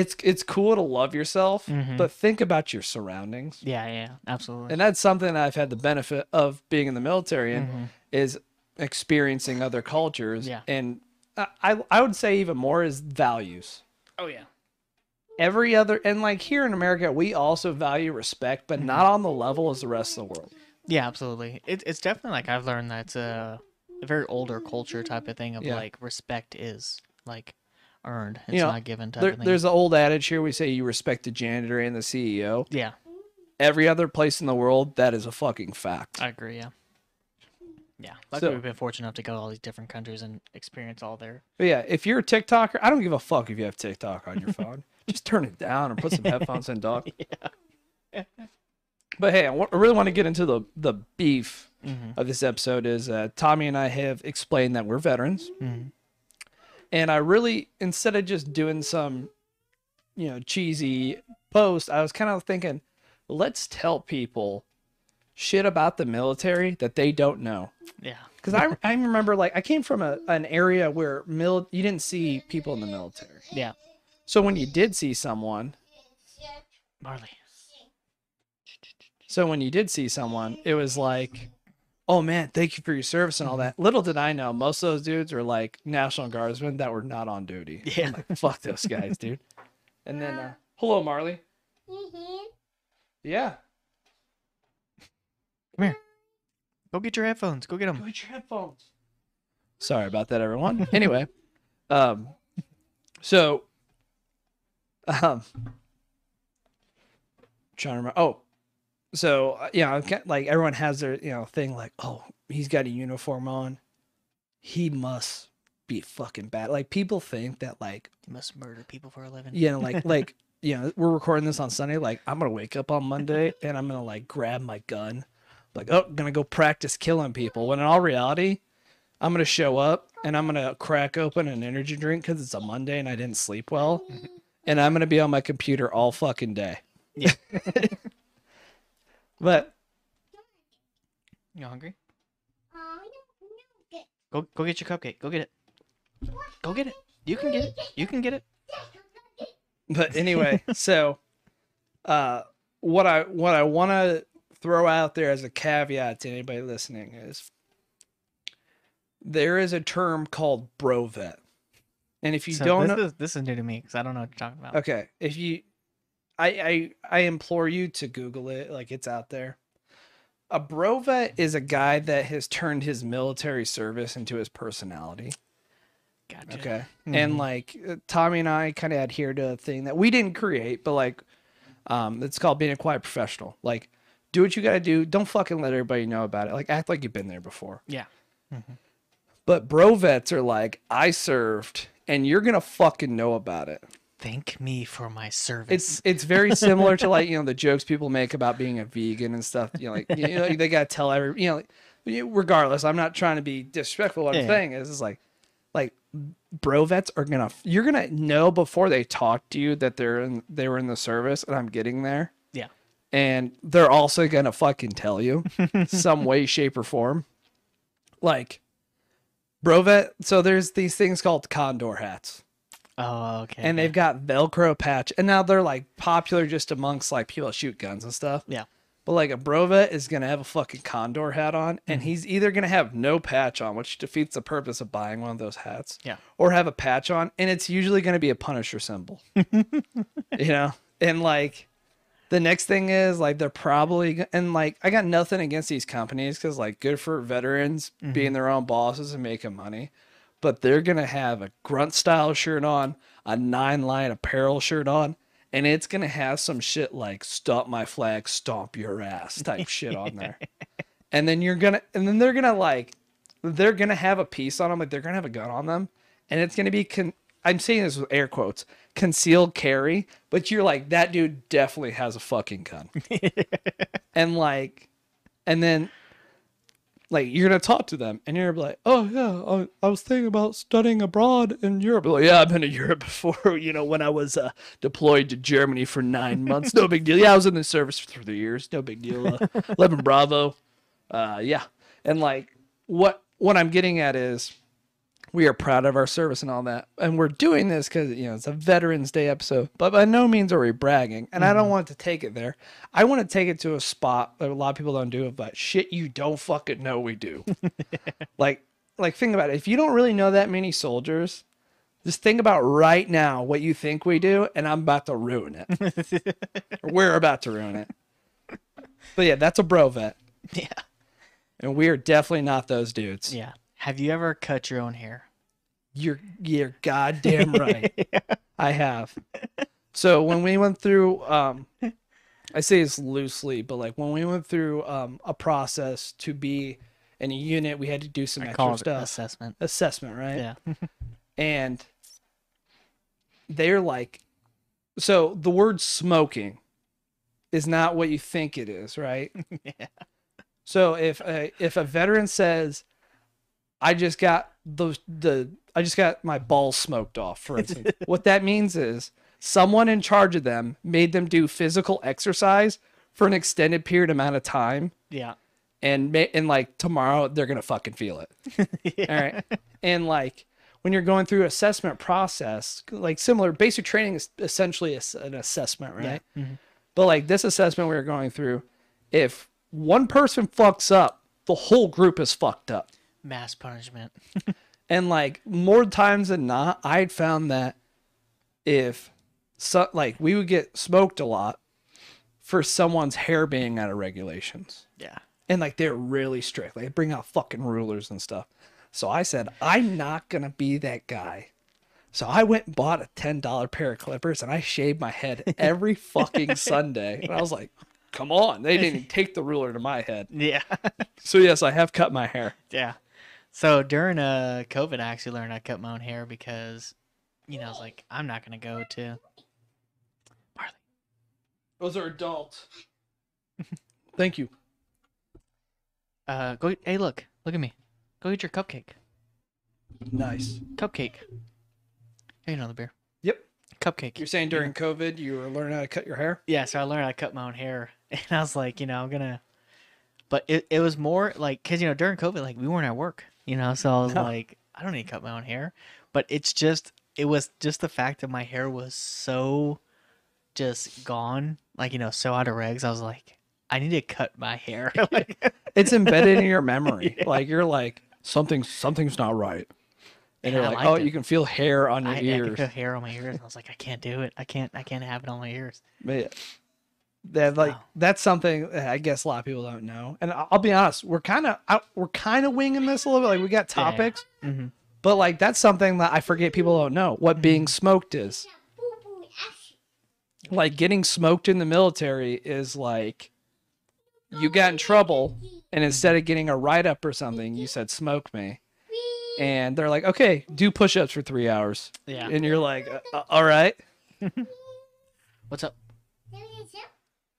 it's it's cool to love yourself Mhm. but think about your surroundings Yeah. Yeah. Absolutely. and that's something I've had the benefit of being in the military and Mhm. is experiencing other cultures. Yeah. And I, I would say even more is values. Oh yeah. Every other and like here in America, we also value respect, but not on the level as the rest of the world. Yeah. Absolutely. It, it's definitely like I've learned that a, a very older culture type of thing of Yeah. like respect is like earned. It's You know, not given type There, there's an old adage here we say you respect the janitor and the CEO. yeah. Every other place in the world, that is a fucking fact. I agree. Yeah. Yeah. Luckily, So- we've been fortunate enough to go to all these different countries and experience all their. But yeah, if you're a TikToker, I don't give a fuck if you have TikTok on your phone. Just turn it down and put some headphones in, dog. But hey, I really want to get into the the beef Mhm. of this episode. Is uh, Tommy and I have explained that we're veterans, Mhm. And I really instead of just doing some, you know, cheesy post, I was kind of thinking, let's tell people shit about the military that they don't know. Yeah. Because I, I remember like I came from a, an area where mil you didn't see people in the military. Yeah. So when you did see someone, Marley. so when you did see someone, it was like, oh man, thank you for your service and all that. Little did I know, most of those dudes were like National Guardsmen that were not on duty. Yeah. I'm like, fuck those guys, dude. And then, uh, hello, Marley. Yeah. Come here. Go get your headphones. Go get them. Go get your headphones. Sorry about that, everyone. anyway, um, so, um, trying to remember. Oh, so uh, yeah, I've like everyone has their you know thing like, oh, he's got a uniform on, he must be fucking bad. Like people think that like You must murder people for a living. you know like like you know we're recording this on Sunday. Like I'm gonna wake up on Monday and I'm gonna like grab my gun, like oh, gonna go practice killing people. When in all reality, I'm gonna show up and I'm gonna crack open an energy drink because it's a Monday and I didn't sleep well, and I'm gonna be on my computer all fucking day. Yeah. but You hungry? Go go get your cupcake. Go get it. Go get it. You can get it. You can get it. but anyway, so uh what I what I want to throw out there as a caveat to anybody listening is there is a term called brovet. And if you So don't this know is this is new to me because I don't know what you're talking about. Okay, if you I I I implore you to google it like it's out there. A brovet is a guy that has turned his military service into his personality. Gotcha. Okay. And Mhm. like uh, Tommy and I kind of adhere to a thing that we didn't create, but like um it's called being a quiet professional. Like do what you got to do. Don't fucking let everybody know about it. Like act like you've been there before. Yeah. But brovets are like I served and you're going to fucking know about it. Thank me for my service. It's it's very similar to like, you know, the jokes people make about being a vegan and stuff, you know, like you know, they got to tell every, you know, like, regardless, I'm not trying to be disrespectful. What I'm Yeah. saying is, is like like brovets are gonna you're gonna know before they talk to you that they're in they were in the service and I'm getting there. Yeah. And they're also gonna fucking tell you some way, shape, or form. Like brovet, so there's these things called condor hats. Oh okay. And they've got Velcro patch. And now they're like popular just amongst like people that shoot guns and stuff. yeah. But like a brovet is gonna have a fucking condor hat on, and mm-hmm. he's either gonna have no patch on, which defeats the purpose of buying one of those hats. Yeah. Or have a patch on, and it's usually gonna be a Punisher symbol. you know? And like the next thing is like they're probably and like I got nothing against these companies because like good for veterans mm-hmm. being their own bosses and making money. But they're gonna have a grunt style shirt on, a nine line apparel shirt on, and it's gonna have some shit like "Stomp my flag, stomp your ass" type shit on there. And then you're gonna, and then they're gonna like, they're gonna have a piece on them, like they're gonna have a gun on them, and it's gonna be. Con- I'm saying this with air quotes, concealed carry, but you're like that dude definitely has a fucking gun, and like, and then. Like you're gonna talk to them, and you're like, "Oh yeah, I, I was thinking about studying abroad in Europe." Like, yeah, I've been to Europe before. You know, when I was uh, deployed to Germany for nine months, no big deal. Yeah, I was in the service for three years, no big deal. Uh, Eleven Bravo, uh, yeah, and like what what I'm getting at is we are proud of our service and all that, and we're doing this because you know it's a Veterans Day episode. But by no means are we bragging, and I don't mm-hmm. want to take it there. I want to take it to a spot that a lot of people don't do it, but shit, you don't fucking know we do. like, like think about it. If you don't really know that many soldiers, just think about right now what you think we do, and I'm about to ruin it. Or We're about to ruin it. But yeah, that's a bro vet, Yeah. and we are definitely not those dudes. Yeah. Have you ever cut your own hair? You're you're goddamn right. I have. So when we went through um I say this loosely, but like when we went through um a process to be in a unit, we had to do some I extra it stuff. assessment. Assessment, right? Yeah. And they're like so the word smoking is not what you think it is, right? yeah. So if a, if a veteran says, "I just got the the I just got my balls smoked off," for instance, what that means is someone in charge of them made them do physical exercise for an extended period amount of time, Yeah. and and like tomorrow they're gonna fucking feel it. All right, and like when you're going through assessment process, like similar basic training is essentially an assessment, right? Mhm. But like this assessment we were going through, if one person fucks up, the whole group is fucked up. Mass punishment. And like more times than not, I'd found that if so, like we would get smoked a lot for someone's hair being out of regulations. Yeah. And like they're really strict. Like they bring out fucking rulers and stuff. So I said, I'm not gonna be that guy. So I went and bought a ten dollar pair of clippers and I shaved my head every fucking Sunday. And I was like, come on. They didn't even take the ruler to my head. Yeah. So yes, I have cut my hair. yeah. So during uh COVID, I actually learned I cut my own hair because, you know, I was like, I'm not gonna go to. Marley. Those are adults. Thank you. Uh, go. Hey, look. Look at me. Go get your cupcake. Nice. Cupcake. Here, another beer. Yep. cupcake. You're saying during COVID you were learning how to cut your hair? Yeah, so I learned how to cut my own hair, and I was like, you know, I'm gonna. But it, it was more like because you know during COVID, like we weren't at work, you know, so I was No. like, I don't need to cut my own hair. But it's just it was just the fact that my hair was so just gone, like you know, so out of regs. I was like, I need to cut my hair. like, It's embedded in your memory. Like you're like something something's not right. And And you're I like, oh, it. you can feel hair on your I, I ears. feel hair on my ears. And I was like, I can't do it. I can't. I can't have it on my ears. But that like Wow. that's something that I guess a lot of people don't know. And I- I'll be honest, we're kind of we're kind of winging this a little bit. Like we got Yeah. topics, Mm-hmm. but like that's something that I forget people don't know. What being smoked is. Boo boo action. Like getting smoked in the military is like you got in trouble and instead of getting a write up or something, you said smoke me. And they're like, "Okay, do push-ups for 3 hours." Yeah. And you're like, uh, uh, "All right." What's up?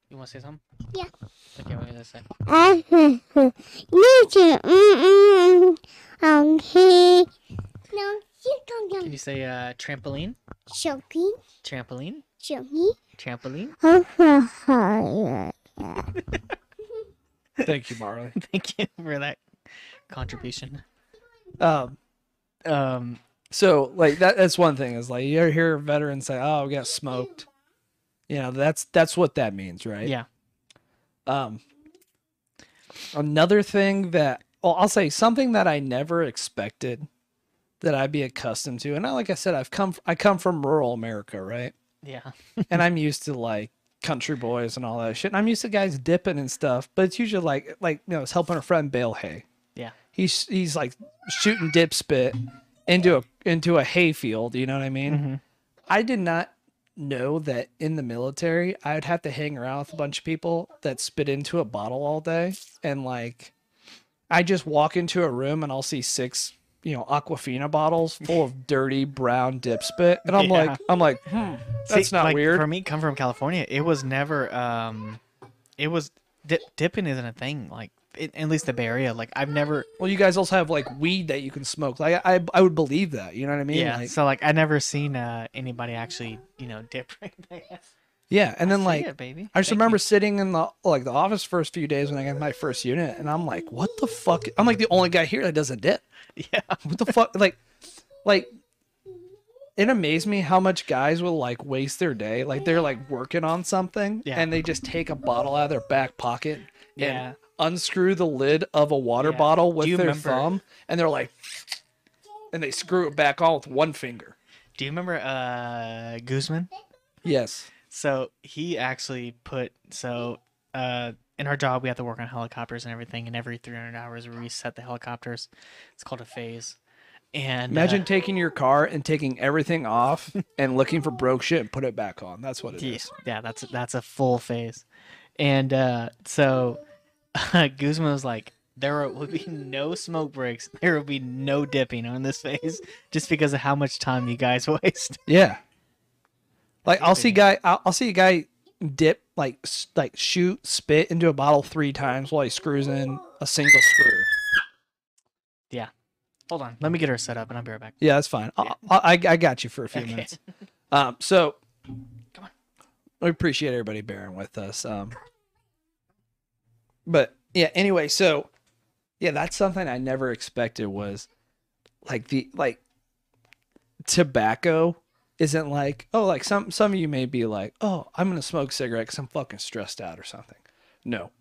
There is a- You want to say something? Yeah. Okay. What did I say? Nature. Mm-mm. Okay. No, you don't Can you say uh, trampoline? Choking. Trampoline? Choking. Trampoline? Thank you, Marley. Thank you for that contribution. Um Um, So like that that's one thing is like you ever hear veterans say, "Oh, we got smoked." You know, that's that's what that means, right? yeah. Um another thing that well, I'll say something that I never expected that I'd be accustomed to. And I, like I said, I've come I come from rural America, right? Yeah. and I'm used to like country boys and all that shit. And I'm used to guys dipping and stuff, but it's usually like like you know, it's helping a friend bale hay. Yeah. He's he's like shooting dip spit into a into a hay field, you know what I mean? Mm-hmm. I did not know that in the military I'd have to hang around with a bunch of people that spit into a bottle all day and like I just walk into a room and I'll see six, you know, Aquafina bottles full of dirty brown dip spit and I'm Yeah. like I'm like, "Hmm, that's See, not like, weird." For me, come from California, it was never. Um, it was dip, dipping isn't a thing. Like at least the Bay Area. Like I've never. Well, you guys also have like weed that you can smoke. Like I, I would believe that. You know what I mean? yeah. Like, so like I never seen uh, anybody actually you know dip right there. yeah. And then See like it, baby. I just Thank remember you. sitting in the like the office first few days when I got my first unit, and I'm like, what the fuck? I'm like the only guy here that doesn't dip. Yeah. What the fuck? Like, like. It amazed me how much guys will like waste their day. Like they're like working on something Yeah. and they just take a bottle out of their back pocket Yeah. Unscrew the lid of a water Yeah. bottle with their remember- thumb and they're like and they screw it back on with one finger. Do you remember uh Guzman? Yes. So he actually put so uh in our job we have to work on helicopters and everything, and every 300 hours we reset the helicopters. It's called a phase. And Imagine uh, taking your car and taking everything off and looking for broke shit and put it back on. That's what it is. yeah, yeah, that's that's a full phase. And uh, so Guzman was like, there will be no smoke breaks. There will be no dipping on this phase, just because of how much time you guys waste. Yeah. Like I'll see guy I'll, I'll see a guy dip like like shoot spit into a bottle three times while he screws in a single screw. Yeah. Hold on, let me get her set up, and I'll be right back. Yeah, that's fine. I, I I got you for a few Okay. minutes. Um, so Come on. We appreciate everybody bearing with us. Um, but yeah, anyway, so yeah, that's something I never expected was like the like tobacco isn't like oh like some some of you may be like oh I'm gonna smoke cigarette because I'm fucking stressed out or something. No.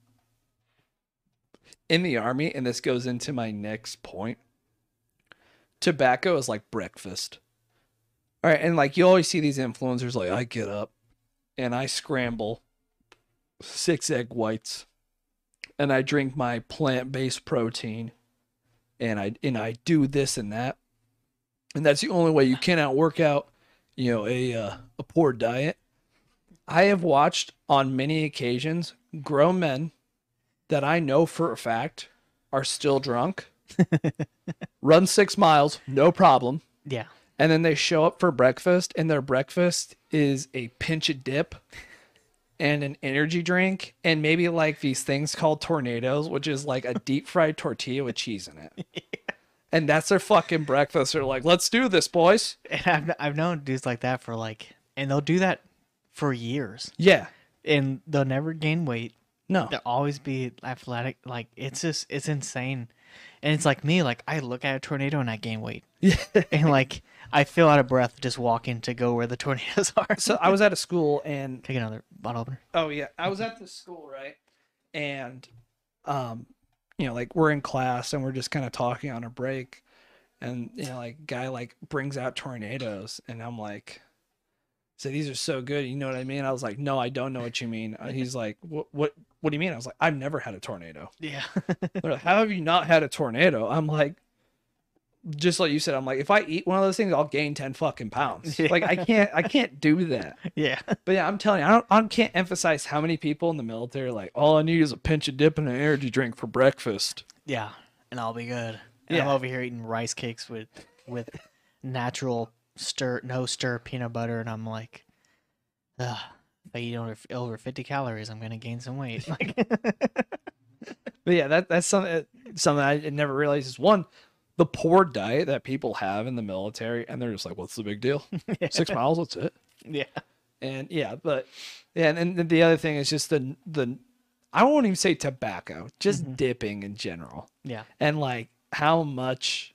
In the army, and this goes into my next point. Tobacco is like breakfast. All right, and like you always see these influencers like I get up and I scramble six egg whites and I drink my plant-based protein and I and I do this and that. And that's the only way you cannot work out, you know, a uh, a poor diet. I have watched on many occasions grown men that I know for a fact are still drunk. run 6 miles, no problem Yeah, and then they show up for breakfast and their breakfast is a pinch of dip and an energy drink and maybe like these things called tornadoes which is like a deep fried tortilla with cheese in it and that's their fucking breakfast they're like let's do this boys and I've I've known dudes like that for like and they'll do that for years, Yeah. and they'll never gain weight. No. They'll always be athletic. Like it's just it's insane, and it's like me. Like I look at a tornado and I gain weight, Yeah. and like I feel out of breath just walking to go where the tornadoes are. so I was at a school and Take another bottle opener. Oh yeah, I was at the school, right? And um you know, like we're in class and we're just kind of talking on a break and you know, like guy like brings out tornadoes and I'm like so these are so good, you know what I mean? I was like, "No, I don't know what you mean." Uh, He's like, "What what what do you mean?" I was like, "I've never had a tornado." Yeah. Like, "How have you not had a tornado?" I'm like just like you said, I'm like, if I eat one of those things, I'll gain ten fucking pounds. Like I can't, I can't do that. yeah. But yeah, I'm telling you, I don't, I can't emphasize how many people in the military are like, all I need is a pinch of dip and an energy drink for breakfast. Yeah. And I'll be good. And I'm over here eating rice cakes with with natural stir no stir peanut butter and I'm like Ugh, if I eat over, over 50 calories, I'm gonna gain some weight. Like, But yeah, that that's something something I never realized is one the poor diet that people have in the military, and they're just like, "What's the big deal? Six miles, that's it." yeah, And yeah, but yeah, and then the other thing is just the the I won't even say tobacco, just dipping in general, yeah, and like how much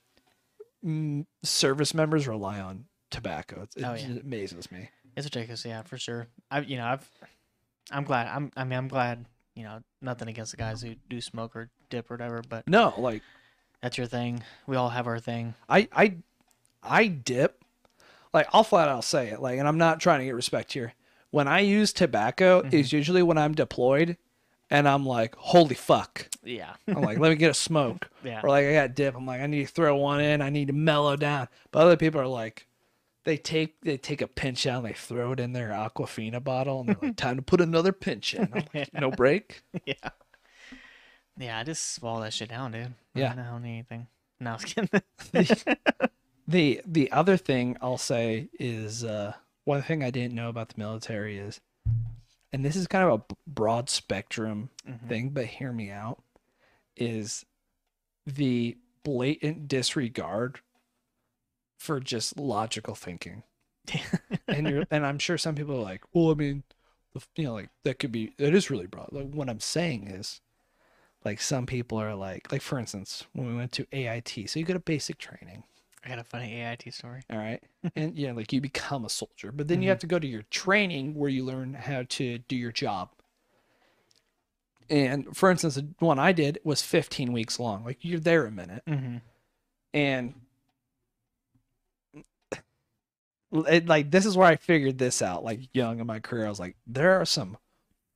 mm, service members rely on tobacco. It, Oh, yeah. just amazes me. it's ridiculous. Yeah, for sure. I, you know, I've, I'm glad. I'm, I mean, I'm glad. You know, nothing against the guys who do smoke or dip or whatever, but No, like that's your thing. We all have our thing. I I I dip. Like I'll flat out say it. Like, and I'm not trying to get respect here. When I use tobacco, is mm-hmm. usually when I'm deployed, and I'm like, holy fuck. Yeah, I'm like, let me get a smoke. Yeah. Or like I got dip. I'm like, I need to throw one in. I need to mellow down. But other people are like, they take they take a pinch out and they throw it in their Aquafina bottle and they're like, time to put another pinch in. Like, no break. yeah, yeah. I just swallow that shit down, dude. Yeah. I don't need anything. No, I was kidding. the the other thing I'll say is uh, one thing I didn't know about the military is, and this is kind of a broad spectrum Mhm. thing, but hear me out, is the blatant disregard for just logical thinking. and you're and I'm sure some people are like, well, I mean, you know, like that could be that is really broad. Like what I'm saying is, like some people are like, like for instance, when we went to AIT, so you go to basic training. I got a funny AIT story. All right. and yeah, like you become a soldier, but then you have to go to your training where you learn how to do your job. And for instance, the one I did was 15 weeks long. Like you're there a minute. Mm-hmm. And it, like this is where I figured this out. Like young in my career, I was like, there are some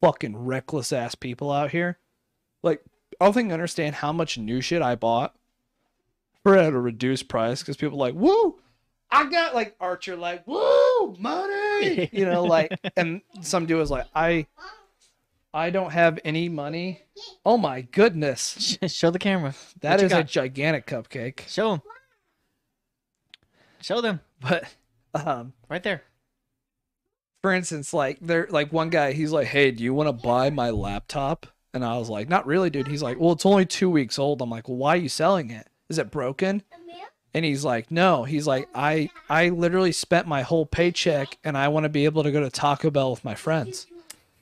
fucking reckless ass people out here. Like, I don't think I understand how much new shit I bought for at a reduced price because people are like, woo, I got like Archer, like, woo, money, you know, like, and some dude was like, I, I don't have any money. Oh my goodness, Show the camera. that What a gigantic cupcake. Show them. Show them But, um, right there. for instance, like there, like one guy, he's like, "Hey, do you want to buy my laptop?" And I was like, "Not really, dude." He's like, "Well, it's only two weeks old." I'm like, "Well, why are you selling it? Is it broken?" And he's like, "No." He's like, "I, I literally spent my whole paycheck, and I want to be able to go to Taco Bell with my friends."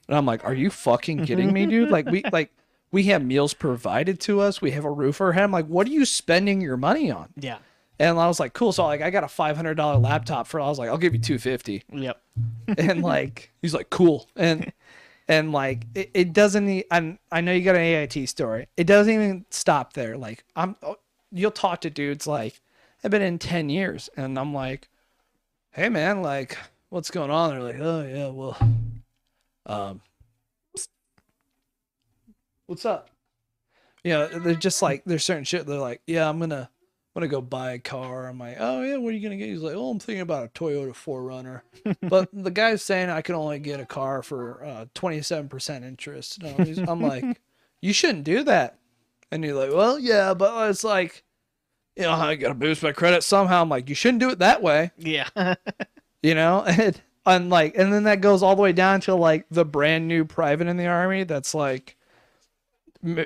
And I'm like, "Are you fucking kidding me, dude? Like we, like we have meals provided to us. We have a roof over our head. I'm like, what are you spending your money on?" Yeah. And I was like, "Cool." So like, I got a five hundred dollar laptop for. I was like, "I'll give you two fifty Yep. and like he's like cool and and like it, it doesn't and i know you got an ait story it doesn't even stop there like i'm oh, you'll talk to dudes like i've been in 10 years and i'm like hey man like what's going on they're like oh yeah well um what's up you know they're just like there's certain shit they're like yeah i'm gonna I'm gonna go buy a car. I'm like, oh yeah, what are you gonna get? He's like, oh, I'm thinking about a Toyota 4Runner but the guy's saying I can only get a car for uh, 27% interest. And I'm, like, you shouldn't do that. And you're like, well, yeah, but it's like, you know, I got to boost my credit somehow. I'm like, you shouldn't do it that way, Yeah. you know? And, and like, and then that goes all the way down to like the brand new private in the army that's like,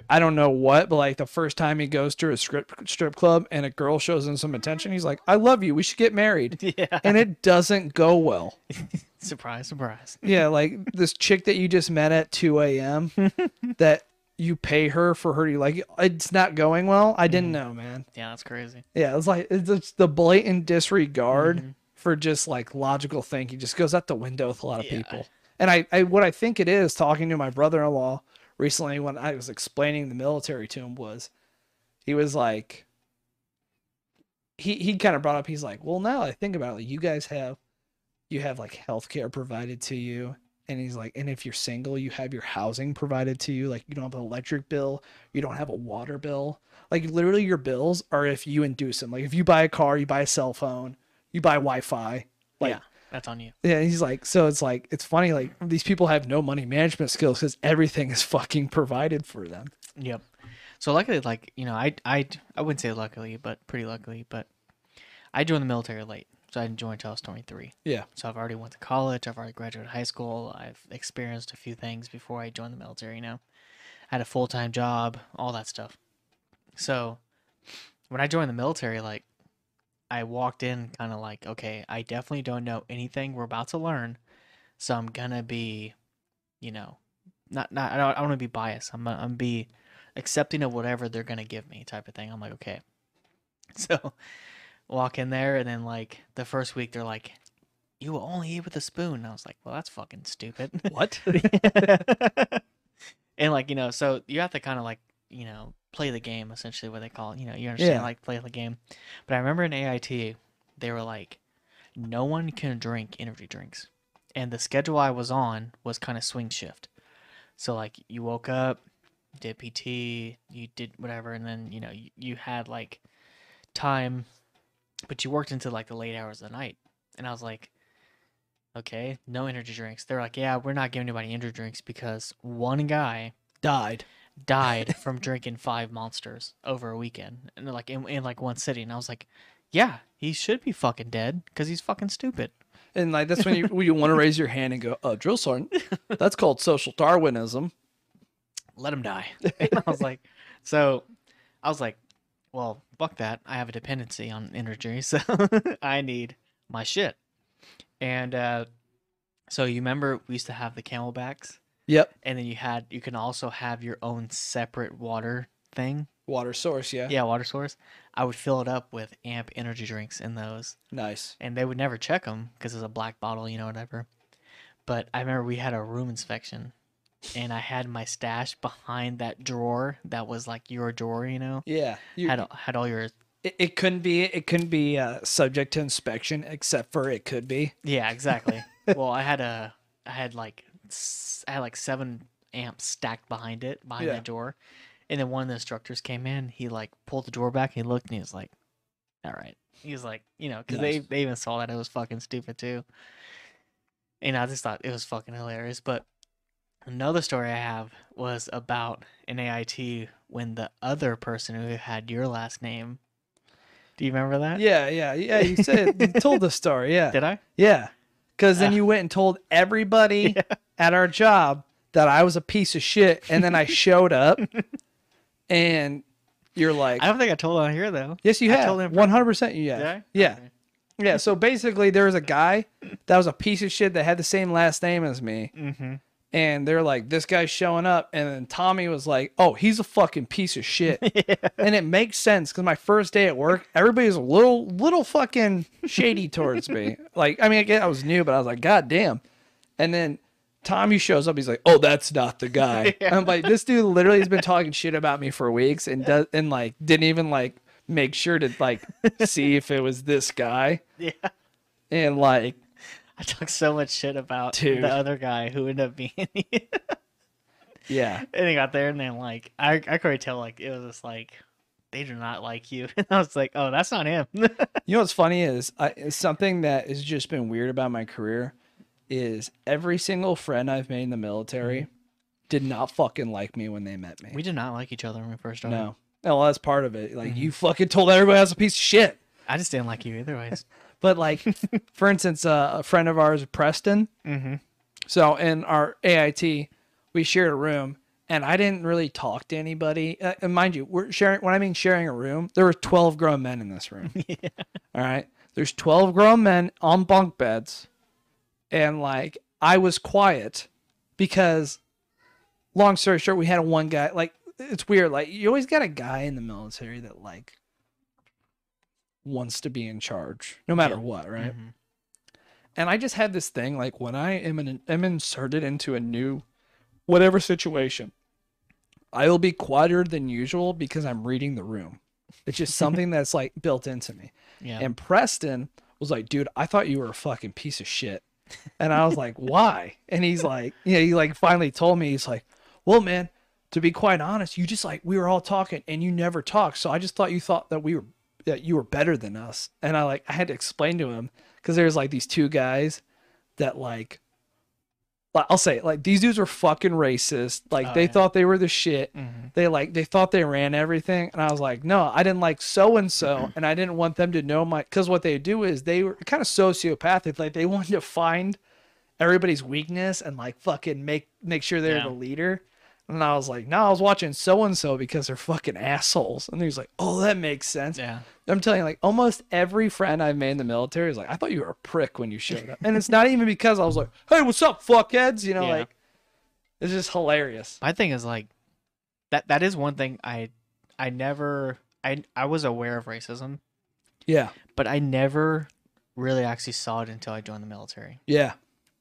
I don't know what, but like the first time he goes to a strip strip club and a girl shows him some attention, he's like, "I love you. We should get married." yeah. and it doesn't go well. Surprise, surprise. Yeah, like this chick that you just met at 2 a.m. that you pay her for her to like it's not going well. I didn't mm-hmm. know, man. Yeah, that's crazy. Yeah, it's like it's just the blatant disregard mm-hmm. for just like logical thinking just goes out the window with a lot of Yeah. people. And I, I what I think it is talking to my brother-in-law recently when I was explaining the military to him was he was like he he kind of brought up he's like, "Well, now I think about it, like you guys have you have like healthcare provided to you." And he's like, and if you're single, you have your housing provided to you. Like you don't have an electric bill, you don't have a water bill. Like literally, your bills are if you induce them. Like if you buy a car, you buy a cell phone, you buy Wi-Fi. Like yeah, that's on you. yeah, he's like, so it's like it's funny. Like these people have no money management skills because everything is fucking provided for them. Yep. So luckily, like you know, I I I wouldn't say luckily, but pretty luckily, but I joined the military late, so I didn't join until I was twenty three. Yeah, So I've already went to college. I've already graduated high school. I've experienced a few things before I joined the military. You know, I had a full time job, all that stuff. So when I joined the military, like I walked in kind of like, okay, I definitely don't know anything we're about to learn, so I'm gonna be, you know, not not I don't, I want to be biased. I'm gonna, I'm be accepting of whatever they're gonna give me, type of thing. I'm like, okay. So walk in there, and then like the first week, they're like, you will only eat with a spoon. And I was like, well, that's fucking stupid. what? and like you know, so you have to kind of like you know play the game essentially what they call it. You know, you understand Yeah. like play the game. But I remember in AIT, they were like, no one can drink energy drinks, and the schedule I was on was kind of swing shift. So like you woke up, did PT, you did whatever, and then you know you, you had like time, but you worked into like the late hours of the night, and I was like. Okay, no energy drinks. They're like, yeah, we're not giving anybody energy drinks because one guy Died. Died from drinking five monsters over a weekend and like in, in like one city and i was like yeah he should be fucking dead because he's fucking stupid. And like that's when you when you want to raise your hand and go, "Oh, drill sergeant." That's called social Darwinism. let him die. And i was like so i was like well fuck that. I have a dependency on energy so i need my shit. And uh so you remember we used to have the CamelBaks Yep. and then you had you can also have your own separate water thing Water source. Yeah. yeah water source i would fill it up with amp energy drinks in those Nice. and they would never check them because it's a black bottle, you know, whatever. But I remember we had a room inspection, and I had my stash behind that drawer that was like your drawer, you know, Yeah. You, had had all your it, it couldn't be. It couldn't be uh, subject to inspection, except for it could be. yeah, exactly. well, I had a I had like I had like seven amps stacked behind it behind Yeah. that drawer, and then one of the instructors came in. He like pulled the drawer back. And he looked and he was like, "All right." He was like, you know, because they Nice. they even saw that it was fucking stupid too. And I just thought it was fucking hilarious. But another story I have was about an AIT when the other person who had your last name. Do you remember that? Yeah. Yeah. Yeah. You said you told the story. Yeah. Did I? Yeah. Because then Ah. you went and told everybody at our job that I was a piece of shit, and then I showed up, and you're like, I don't think I told on here though. "Yes, you I have. One hundred percent, you have. I? Yeah, Okay. yeah. So basically, there was a guy that was a piece of shit that had the same last name as me, Mm-hmm. and they're like, "This guy's showing up," and then Tommy was like, "Oh, he's a fucking piece of shit," and it makes sense because my first day at work, everybody was a little, little fucking shady towards me. Like, I mean, again, I was new, but I was like, "God damn!" And then Tommy shows up. He's like, "Oh, that's not the guy." Yeah. I'm like, "This dude literally has been talking shit about me for weeks and does and like didn't even like make sure to like see if it was this guy." Yeah. And like, I talked so much shit about Dude. the other guy who ended up being yeah, and he got there and then like I I could already tell like it was just like they do not like you. And I was like, oh, that's not him. You know what's funny is I, something that has just been weird about my career is every single friend I've made in the military did not fucking like me when they met me. we did not like each other when we first started. no. No, that's part of it. Like you fucking told everybody I was a piece of shit. I just didn't like you either ways. But like, for instance, uh, a friend of ours, Preston. mm-hmm. So in our AIT, we shared a room, and I didn't really talk to anybody. Uh, and mind you, we're sharing. When I mean sharing a room, there were twelve grown men in this room. yeah. All right, there's twelve grown men on bunk beds, and like I was quiet because long story short, we had one guy like it's weird, like you always got a guy in the military that like wants to be in charge no matter Yeah. what, right? Mhm. And I just had this thing like when I am in, am inserted into a new whatever situation, I will be quieter than usual because I'm reading the room. It's just something that's like built into me. Yeah. And Preston was like, dude, I thought you were a fucking piece of shit. And I was like, why? And he's like, yeah, he like finally told me, he's like, well, man, to be quite honest, you just like, we were all talking and you never talked. So I just thought you thought that we were, that you were better than us. And I like, I had to explain to him because there's like these two guys that like, like, I'll say it, like these dudes were fucking racist. Like Oh, they yeah. thought they were the shit Mhm. they like they thought they ran everything and i was like no i didn't like so and so and i didn't want them to know my because what they do is they were kind of sociopathic like they wanted to find everybody's weakness and like fucking make make sure they're Yeah. the leader and i was like no i was watching so and so because they're fucking assholes and he's like oh that makes sense Yeah. i'm telling you like almost every friend i've made in the military is like i thought you were a prick when you showed up and it's not even because i was like hey what's up fuckheads you know Yeah. like it's just hilarious My thing is like that that is one thing I I never I I was aware of racism, yeah but I never really actually saw it until I joined the military. yeah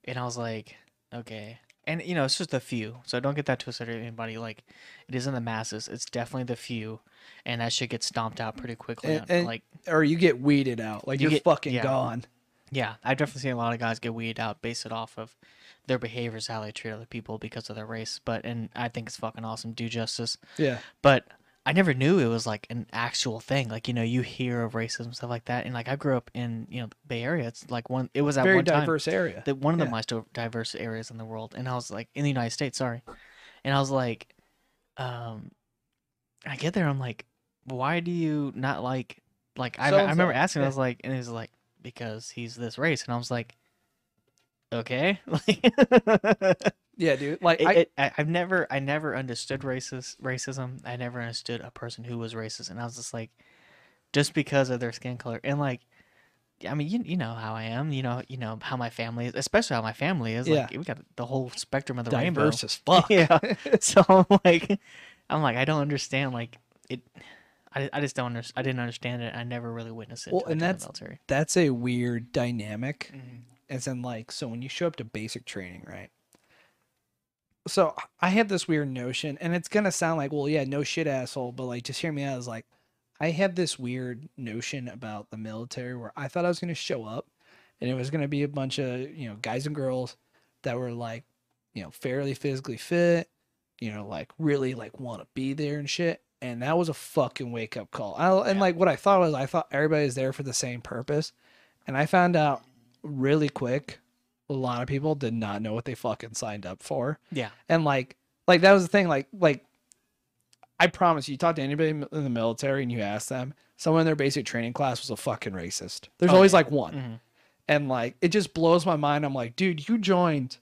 And I was like, okay. And you know, it's just a few. So don't get that twisted or anybody like it isn't the masses. It's definitely the few. And that shit gets stomped out pretty quickly. And- and- like or you get weeded out. Like You are fucking yeah. gone. Yeah, I've definitely seen a lot of guys get weeded out, based it off of their behaviors, how they treat other people because of their race. But and I think it's fucking awesome. Do justice. Yeah. But I never knew it was like an actual thing. Like you know, you hear of racism stuff like that, and like I grew up in you know the Bay Area. It's like one. It was at Very one time diverse area. the, one of the most diverse areas in the world, and I was like in the United States. Sorry, and I was like, um, I get there, I'm like, why do you not like like I, I remember asking, I was like, and he was like, because he's this race, and I was like, okay, like. Yeah, dude. Like It, I, it, I, I've never, I never understood racist racism. I never understood a person who was racist, and I was just like, just because of their skin color, and like, I mean, you, you know how I am, you know, you know how my family is, especially how my family is. Like, we got the whole spectrum of the rainbow. diverse as fuck. Yeah. So I'm like, I'm like, I don't understand. Like it, I, I just don't understand. I didn't understand it. I never really witnessed it. Well, and that's- the military. That's a weird dynamic. Mhm. As in like so when you show up to basic training, right? So I have this weird notion, and it's gonna sound like, well, yeah, no shit, asshole, but like, just hear me out. Is like, I had this weird notion about the military where I thought I was gonna show up, and it was gonna be a bunch of you know guys and girls that were like, you know, fairly physically fit, you know, like really like want to be there and shit. And that was a fucking wake up call. I, and Yeah. like what I thought was, I thought everybody was there for the same purpose, and I found out really quick a lot of people did not know what they fucking signed up for Yeah. and like like that was the thing like like i promise you, you talk to anybody in the military and you ask them someone in their basic training class was a fucking racist there's Oh, always yeah. like one Mhm. and like it just blows my mind i'm like dude you joined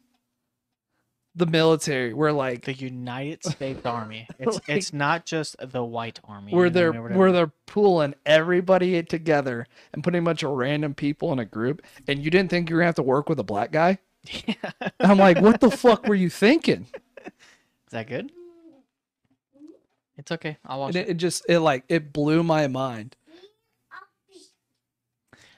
the military We're like The United States Army. It's Like- it's not just the white army. Where they're where they're pulling everybody together and putting a bunch of random people in a group and you didn't think you were gonna have to work with a black guy Yeah. I'm like what the fuck were you thinking Is that good? It's okay. I'll watch it. it, it just it like it blew my mind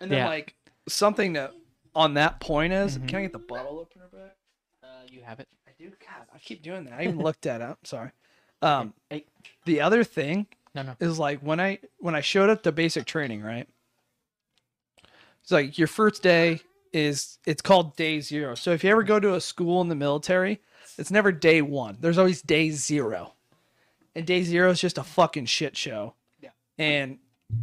and then Yeah. like something that on that point is Mhm. can i get the bottle opener back Uh, you have it. I do god i keep doing that. I even looked at it I'm sorry um Hey. the other thing No, no. is like when i when i showed up to basic training right? It's like your first day is it's called day zero. So if you ever go to a school in the military it's never day one. There's always day zero. And day zero is just a fucking shit show. Yeah. and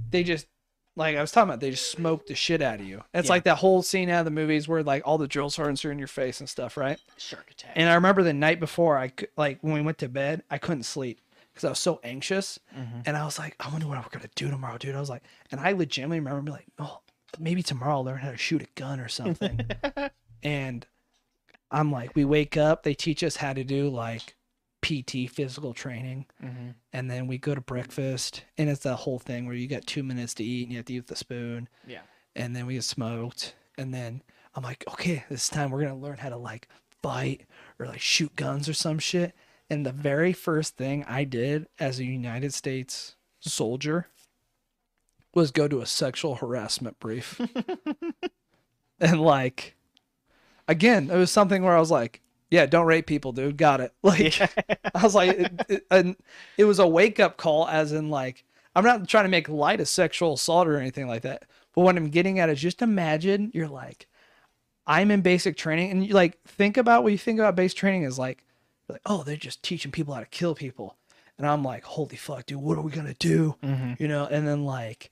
they just like i was talking about they just smoke the shit out of you it's Yeah. like that whole scene out of the movies where like all the drill sergeants are in your face and stuff right Shark attack. and i remember the night before i cou- like when we went to bed i couldn't sleep because i was so anxious Mhm. and I was like, I wonder what we're gonna do tomorrow, dude. I was like, and I legitimately remember being like, oh, maybe tomorrow I'll learn how to shoot a gun or something. and I'm like, we wake up, they teach us how to do like PT physical training, Mhm. and then we go to breakfast, and it's the whole thing where you got two minutes to eat and you have to eat with the spoon, Yeah. and then we get smoked, and then I'm like, okay, this time we're gonna learn how to like fight or like shoot guns or some shit. And the very first thing I did as a United States soldier was go to a sexual harassment brief. and like again, it was something where I was like, yeah, don't rape people, dude. Got it. Like I was like it, it, and it was a wake up call as in like I'm not trying to make light of sexual assault or anything like that. But what I'm getting at is just imagine you're like I'm in basic training and you like think about what you think about basic training is like like oh they're just teaching people how to kill people and i'm like holy fuck dude what are we gonna do mm-hmm. you know and then like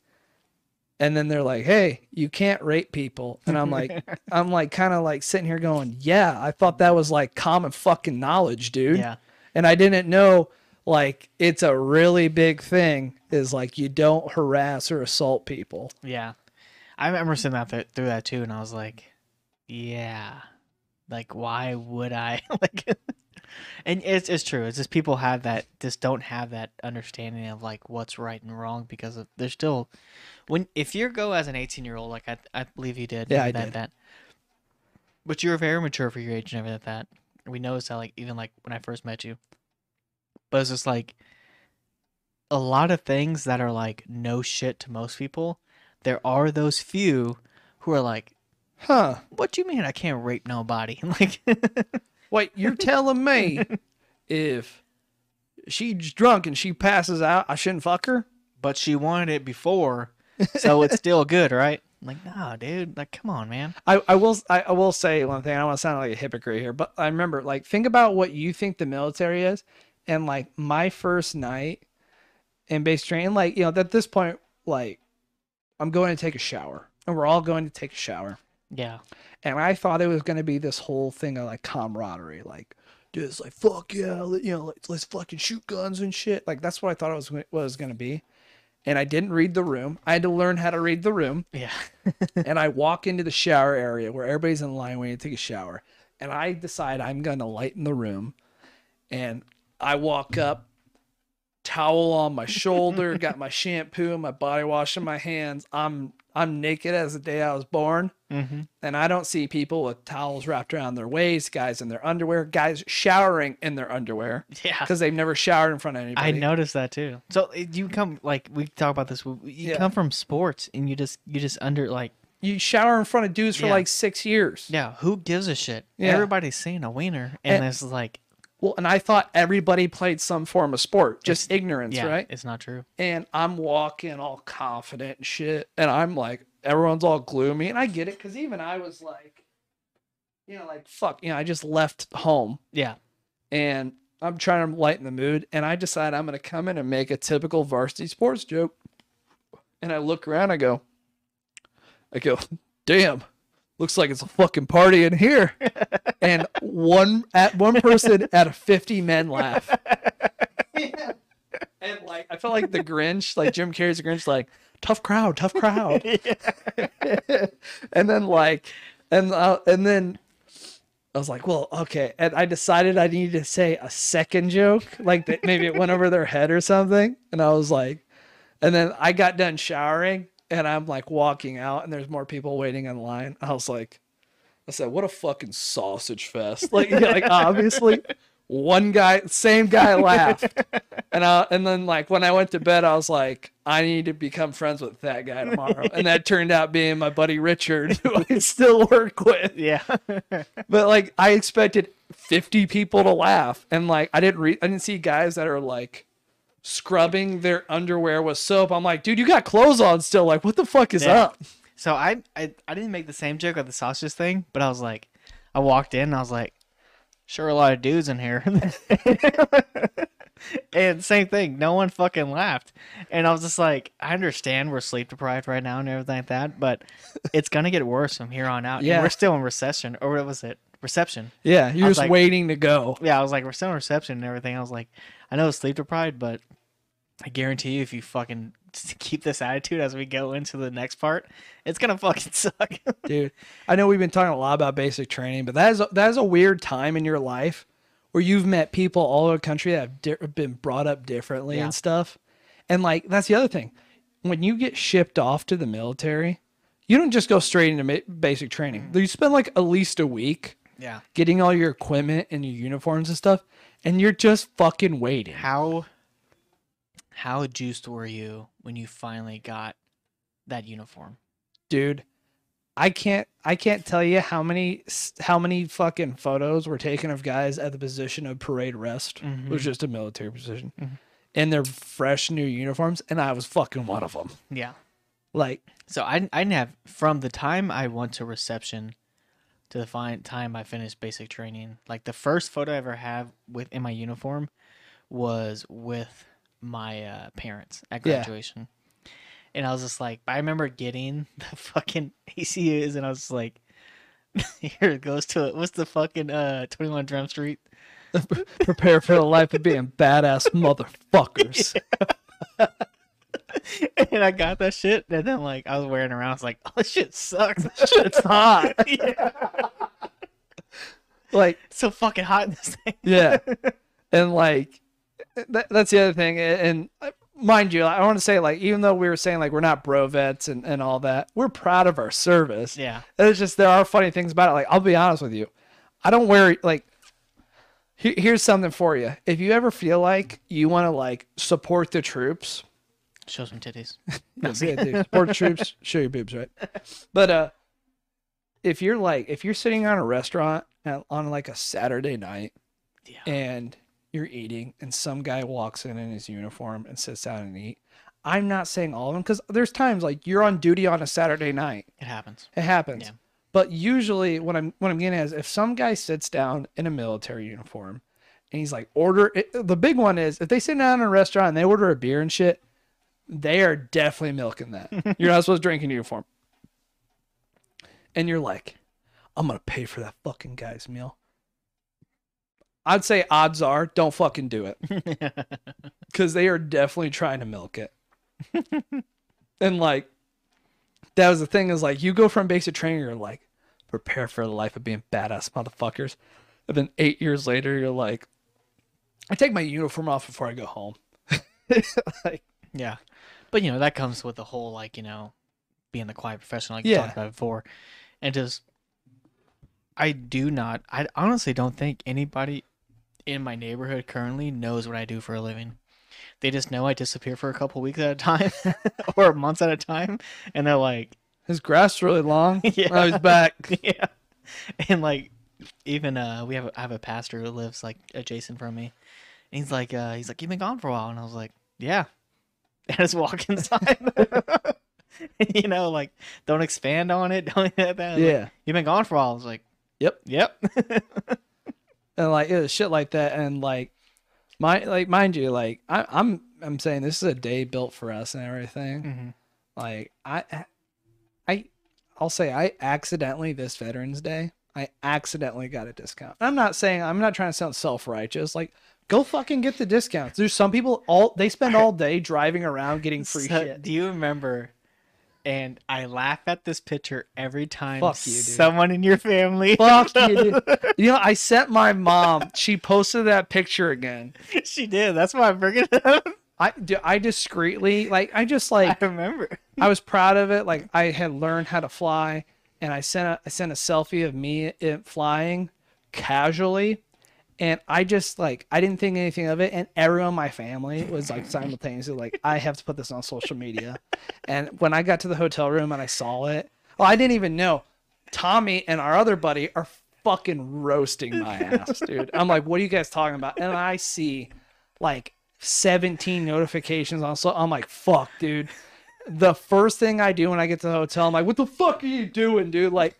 and then they're like hey you can't rape people and i'm like i'm like kind of like sitting here going yeah i thought that was like common fucking knowledge dude Yeah. and i didn't know like it's a really big thing is like you don't harass or assault people Yeah. I remember sitting that there through that too, and I was like, yeah. Like, why would I? like, and it's, it's true. It's just people have that, just don't have that understanding of like what's right and wrong because of, they're still, when, if you go as an 18 year old, like I, I believe you did. Yeah, I that, did. That, but you're very mature for your age and everything like that. We noticed that, like, even like when I first met you. But it's just like, a lot of things that are like no shit to most people, there are those few who are like, huh "What do you mean I can't rape nobody?" like, Wait, you're telling me if she's drunk and she passes out, I shouldn't fuck her? but she wanted it before, so it's still good, right? Like, nah, dude. Like, come on, man. I, I will I, I will say one thing. I don't want to sound like a hypocrite here, but I remember like think about what you think the military is, and like my first night in base training, like you know at this point, like I'm going to take a shower, and we're all going to take a shower, Yeah, and I thought it was going to be this whole thing of like camaraderie, like dude, it's like fuck yeah, you know, let's, let's fucking shoot guns and shit. Like that's what I thought it was what it was going to be, and I didn't read the room. I had to learn how to read the room yeah, and I walk into the shower area where everybody's in line waiting to take a shower. And I decide I'm going to lighten the room. And I walk up, towel on my shoulder, got my shampoo and my body wash in my hands. I'm I'm naked as the day I was born. mm-hmm. And I don't see people with towels wrapped around their waist, guys in their underwear, guys showering in their underwear yeah. because they've never showered in front of anybody. I noticed that too. So uh, you come like we talk about this. You Yeah. come from sports, and you just you just under like You shower in front of dudes for Yeah. like six years. yeah. Who gives a shit? Yeah. Everybody's seeing a wiener, and, And- it's like Well, and I thought everybody played some form of sport, just ignorance, yeah, right? it's not true. and I'm walking all confident and shit, and I'm like, everyone's all gloomy, and I get it because even I was like, you know, like fuck, you know, I just left home, Yeah, and I'm trying to lighten the mood, and I decide I'm gonna come in and make a typical varsity sports joke, and I look around, I go, I go, damn. Looks like it's a fucking party in here, and one at one person out of fifty men laugh. And like I felt like the Grinch, like Jim Carrey's the Grinch, like tough crowd, tough crowd. and then like, and uh, and then I was like, well, okay. And I decided I needed to say a second joke, like that maybe it went over their head or something. And I was like, and then I got done showering and I'm like walking out and there's more people waiting in line. I was like, I said, what a fucking sausage fest. Like, like obviously one guy, same guy laughed. And I, and then like when I went to bed, I was like, I need to become friends with that guy tomorrow. And that turned out being my buddy Richard, who I still work with. yeah. But like I expected 50 people to laugh. And like I didn't read I didn't see guys that are like scrubbing their underwear with soap. I'm like, dude, you got clothes on still. Like, what the fuck is Yeah. up? So I, I I didn't make the same joke of the sausage thing, but I was like, I walked in and I was like, sure a lot of dudes in here. and same thing, no one fucking laughed. And I was just like, I understand we're sleep deprived right now and everything like that, but it's gonna get worse from here on out. And Yeah. we're still in recession, or what was it? Reception. Yeah, you're just like- waiting to go. Yeah, I was like, we're still in reception and everything. I was like, I know it's sleep deprived, but I guarantee you, if you fucking keep this attitude as we go into the next part, it's gonna fucking suck. dude. I know we've been talking a lot about basic training, but that is that is a weird time in your life where you've met people all over the country that have di- been brought up differently Yeah. and stuff. And like that's the other thing. When you get shipped off to the military, you don't just go straight into ma- basic training. Mm-hmm. You spend like at least a week Yeah. getting all your equipment and your uniforms and stuff, and you're just fucking waiting. How how juiced were you when you finally got that uniform? dude i can't i can't tell you how many how many fucking photos were taken of guys at the position of parade rest Mhm. which is just a military position Mhm. in their fresh new uniforms and i was fucking one of them Yeah. like So I I didn't have from the time I went to reception to the fine time I finished basic training. Like the first photo I ever have with in my uniform was with my uh, parents at Yeah. graduation, and I was just like, I remember getting the fucking ACUs, and I was just like, here it goes to it. What's the fucking uh Twenty One Jump Street? prepare for the life of being badass motherfuckers and I got that shit, and then like I was wearing around. I was like, oh, this shit sucks. This shit's hot yeah. like It's so fucking hot in this thing. yeah and like that, that's the other thing and uh, mind you i want to say like even though we were saying like we're not bro vets and, and all that we're proud of our service Yeah. It's just there are funny things about it. Like I'll be honest with you, I don't wear like. Here's something for you. If you ever feel like you want to like support the troops, Show some titties. yes, yeah, dude, support troops, show your boobs, right? But uh, if you're like if you're sitting on a restaurant at, on like a Saturday night Yeah. and you're eating and some guy walks in in his uniform and sits down and eat, I'm not saying all of them because there's times like you're on duty on a Saturday night It happens. it happens. Yeah. But usually, what I'm what I'm getting at is if some guy sits down in a military uniform, and he's like order. It, the big one is if they sit down in a restaurant and they order a beer and shit, they are definitely milking that. You're not supposed to drink in uniform. And you're like, I'm gonna pay for that fucking guy's meal. I'd say odds are don't fucking do it because they are definitely trying to milk it. and like, that was the thing is like, you go from basic training, you're like, prepare for the life of being badass motherfuckers. And then eight years later, you're like, I take my uniform off before I go home. like, yeah. But you know, that comes with the whole like, you know, being the quiet professional like Yeah. you talked about before. And just I do not I honestly don't think anybody in my neighborhood currently knows what I do for a living. They just know I disappear for a couple weeks at a time or months at a time. And they're like, his grass is really long. Yeah. Now he's back. yeah. And like even uh we have a, I have a pastor who lives like adjacent from me. And he's like uh he's like you've been gone for a while and I was like, "Yeah." And just walk inside. you know, like don't expand on it. Don't that. Like, Yeah. You've been gone for a while. I was like, Yep. "Yep." and like it was shit like that and like my like mind you like I, i'm i'm saying this is a day built for us and everything Mhm. like i i i'll say i accidentally this veterans day i accidentally got a discount i'm not saying i'm not trying to sound self-righteous like go fucking get the discounts there's some people all they spend all day driving around getting free So, shit Do you remember? And I laugh at this picture every time Fuck you, dude. someone in your family. fuck you dude. you know i sent my mom she posted that picture again she did. That's why I'm bringing it up. i do i discreetly like i just like I remember. I was proud of it. Like I had learned how to fly, and I sent a I sent a selfie of me flying casually, and I just like I didn't think anything of it, and everyone in my family was like simultaneously like I have to put this on social media, and when I got to the hotel room and I saw it, well I didn't even know. Tommy and our other buddy are fucking roasting my ass, dude. I'm like, what are you guys talking about? And I see like 17 notifications on so I'm like, fuck, dude the first thing I do when I get to the hotel, I'm like, what the fuck are you doing, dude? Like,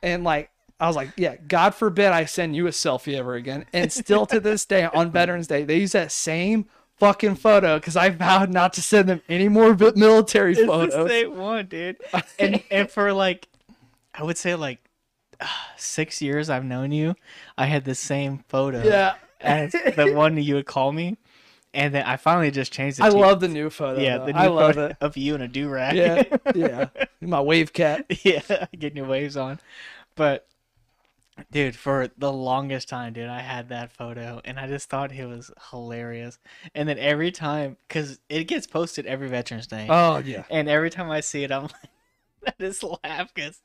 and like, I was like, yeah, God forbid I send you a selfie ever again. And still to this day, on Veterans Day, they use that same fucking photo because I vowed not to send them any more military It's the photos. same one, dude. And and for like, I would say like uh, six years I've known you, I had the same photo Yeah. as the one you would call me, and then I finally just changed it. I love the new photo. yeah, though. the new I love photo it. of you in a do rag. Yeah, yeah. My wave cat. yeah, getting your waves on. But dude, for the longest time, dude, I had that photo and I just thought it was hilarious. And then every time, because it gets posted every Veterans Day, Oh yeah. and every time I see it, I'm like, that is laugh because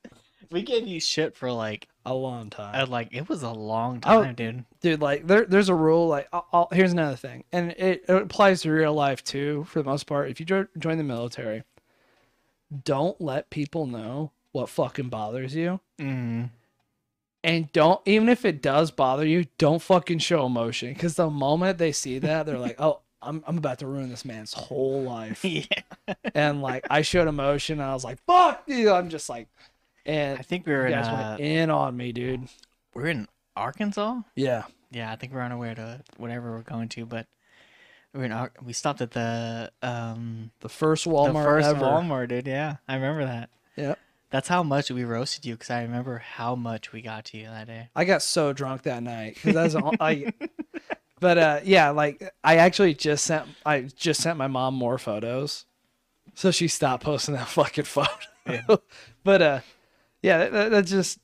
we gave you shit for like A long time. uh, like it was a long Oh. time, dude. dude like there, there's a rule like I'll, I'll- here's another thing and it, it applies to real life too for the most part if you jo- join the military don't let people know what fucking bothers you Mm. And don't even if it does bother you don't fucking show emotion. Because the moment they see that they're like oh I'm, I'm about to ruin this man's whole life. Yeah, and like i showed emotion and i was like fuck you i'm just like and I think we were in uh, in on me dude. We we're in Arkansas. yeah. Yeah, I think we're on our way to whatever we're going to, but we're in Ar- we stopped at the um the first walmart the first ever. Walmart, dude. Yeah, I remember that. yeah That's how much we roasted you because I remember how much we got to you that day. I got so drunk that night because that's all I. But uh, yeah, like I actually just sent I just sent my mom more photos, so she stopped posting that fucking photo. but uh, yeah, that, that, that's just.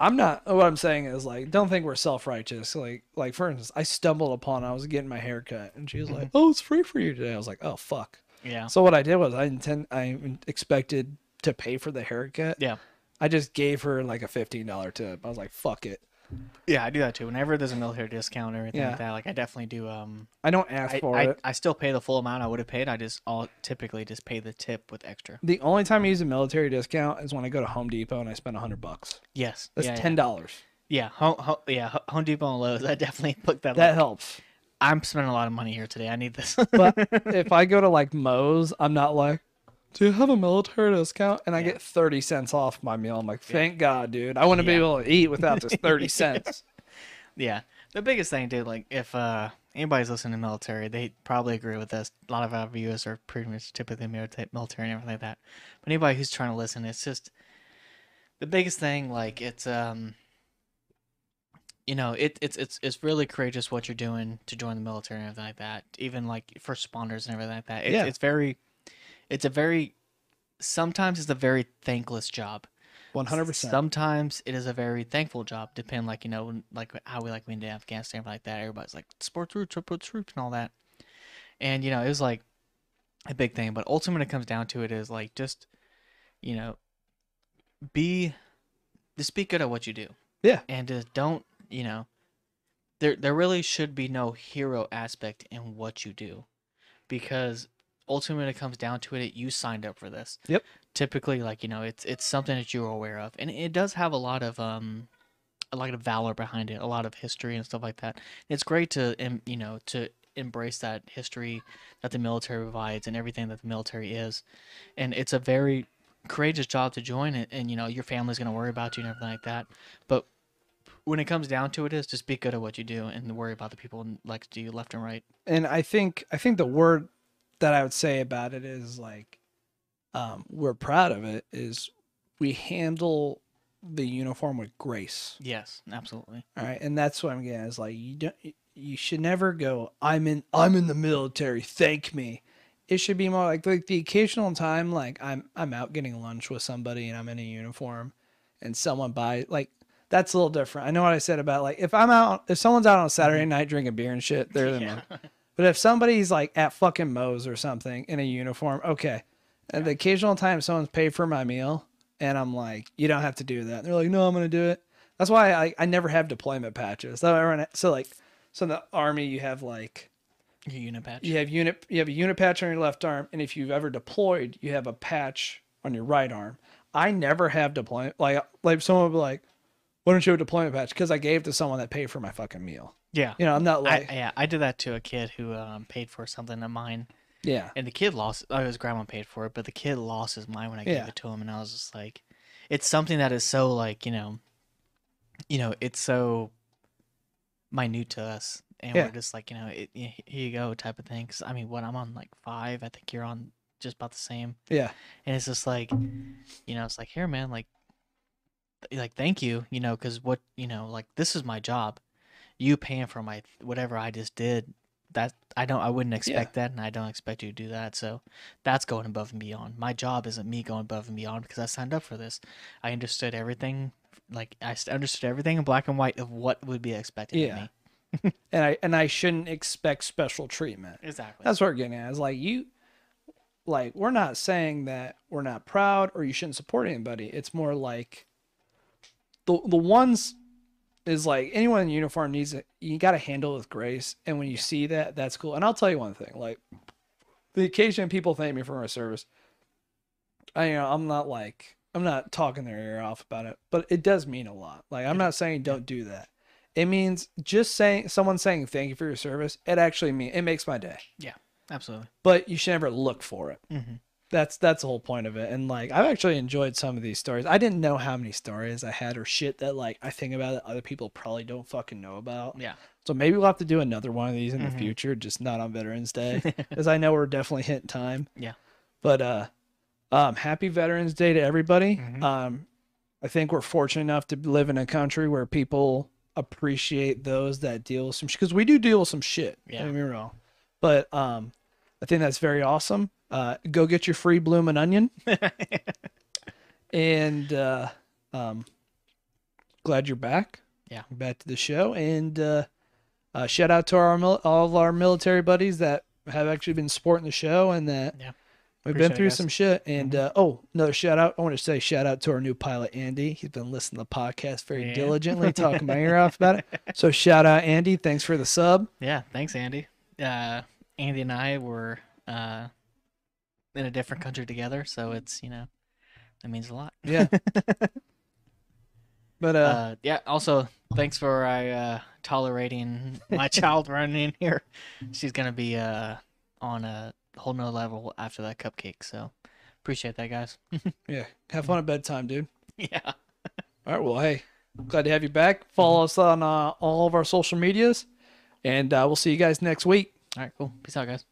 I'm not. What I'm saying is like, don't think we're self righteous. Like, like for instance, I stumbled upon I was getting my hair cut, and she was like, "Oh, it's free for you today." I was like, "Oh fuck." Yeah. So what I did was I intend I expected to pay for the haircut. Yeah. I just gave her like a fifteen dollar tip. I was like, "Fuck it." Yeah, I do that too. Whenever there's a military discount or anything Yeah. like that, like I definitely do. Um, I don't ask I, for I, it. I still pay the full amount I would have paid. I just all typically just pay the tip with extra. The only time I use a military discount is when I go to Home Depot and I spend a hundred bucks. Yes. That's yeah, ten dollars. Yeah. Yeah. Home, home, yeah. Ho- Home Depot and Lowe's. I definitely looked that. That up. helps. I'm spending a lot of money here today. I need this. But if I go to like Moe's, I'm not like, do you have a military discount? And I Yeah. get thirty cents off my meal. I'm like, thank God, dude. I wouldn't be able to eat without this thirty cents. yeah. The biggest thing, dude, like if uh anybody's listening to military, they probably agree with us. A lot of our viewers are pretty much typically milita- military and everything like that. But anybody who's trying to listen, it's just the biggest thing. Like it's um, you know, it it's it's it's really courageous what you're doing to join the military and everything like that. Even like first responders and everything like that. It's, Yeah. it's very, it's a very, sometimes it's a very thankless job. One hundred percent. Sometimes it is a very thankful job, depend like you know, like how we like we in Afghanistan, like that. Everybody's like sports roots, support troops, and all that. And you know, it was like a big thing. But ultimately, it comes down to it is like just, you know, be, just be good at what you do. Yeah. And just don't, you know, there there really should be no hero aspect in what you do, because ultimately, when it comes down to it, you signed up for this. Yep. typically like you know it's it's something that you're aware of. And it does have a lot of um a lot of valor behind it a lot of history and stuff like that. It's great to em- you know to embrace that history that the military provides and everything that the military is. And it's a very courageous job to join it and you know your family's going to worry about you and everything like that. But when it comes down to it is just be good at what you do and worry about the people like to you left and right. And I think I think the word that I would say about it is like um, we're proud of it is we handle the uniform with grace. yes absolutely All right, and that's what I'm getting is like you don't you should never go I'm in I'm in the military, thank me. It should be more like like the occasional time like I'm I'm out getting lunch with somebody and I'm in a uniform and someone buy like that's a little different. I know what I said about like if I'm out if someone's out on a Saturday night drinking beer and shit, they're the yeah. But if somebody's like at fucking Moe's or something in a uniform, okay. And the occasional time someone's paid for my meal and I'm like, you don't have to do that. And they're like, no, I'm going to do it. That's why I, I never have deployment patches. So, everyone, so like, so in the army, you have like, your unit patch you have unit, you have a unit patch on your left arm. And if you've ever deployed, you have a patch on your right arm. I never have deployment. Like, like someone would be like, why don't you have a deployment patch? Because I gave to someone that paid for my fucking meal. yeah You know, I'm not like, I, yeah, I did that to a kid who um, paid for something of mine, yeah. and the kid lost. Oh, his grandma paid for it, but the kid lost his mind when I Yeah. gave it to him, and I was just like, it's something that is so like you know, you know, it's so minute to us, and Yeah. we're just like you know, it, here you go type of thing. 'Cause, I mean, what I'm on like five, I think you're on just about the same, Yeah. and it's just like, you know, it's like here, man, like, like thank you, you know, because what you know, like this is my job. You paying for my whatever I just did. That I don't, I wouldn't expect that, and I don't expect you to do that. So that's going above and beyond. My job isn't me going above and beyond because I signed up for this. I understood everything, like i understood everything in black and white of what would be expected Yeah. of me. And I, and I shouldn't expect special treatment. Exactly. That's what we're getting at. Is like you, like we're not saying that we're not proud or you shouldn't support anybody. It's more like the the ones is like anyone in uniform needs it. You got to handle with grace, and when you see that, that's cool. And I'll tell you one thing: like the occasion people thank me for my service, I you know I'm not like I'm not talking their ear off about it, but it does mean a lot. Like I'm not saying don't do that. It means just saying someone saying thank you for your service. It actually mean it makes my day. Yeah, absolutely. But you should never look for it. Mm-hmm. That's that's the whole point of it. And like I've actually enjoyed some of these stories. I didn't know how many stories I had or shit that like I think about that other people probably don't fucking know about. Yeah. So maybe we'll have to do another one of these in Mhm. the future, just not on Veterans Day, because I know we're definitely hitting time. Yeah. But uh, um, happy Veterans Day to everybody. Mhm. Um, I think we're fortunate enough to live in a country where people appreciate those that deal with some because we do deal with some shit. Yeah. Don't get me wrong. But um, I think that's very awesome. Uh, go get your free bloomin' onion and uh, um, glad you're back. Yeah. back to the show and uh, uh, shout out to our mil- all of our military buddies that have actually been supporting the show and that Yeah. we've Appreciate been through. Mm-hmm. some shit. And uh, oh, another shout out! I want to say shout out to our new pilot Andy. He's been listening to the podcast very Yeah. diligently, talking my ear off about it. So shout out Andy. Thanks for the sub. Yeah, thanks, Andy. Uh, Andy and I were uh, in a different country together, so it's you know that means a lot. Yeah. But uh, Uh, yeah. Also, thanks for uh, tolerating my child running in here. She's gonna be uh, on a whole nother level after that cupcake. So appreciate that, guys. yeah, have fun at bedtime, dude. yeah. All right. Well, hey, glad to have you back. Follow us on uh, all of our social medias, and uh, we'll see you guys next week. All right. Cool. Peace out, guys.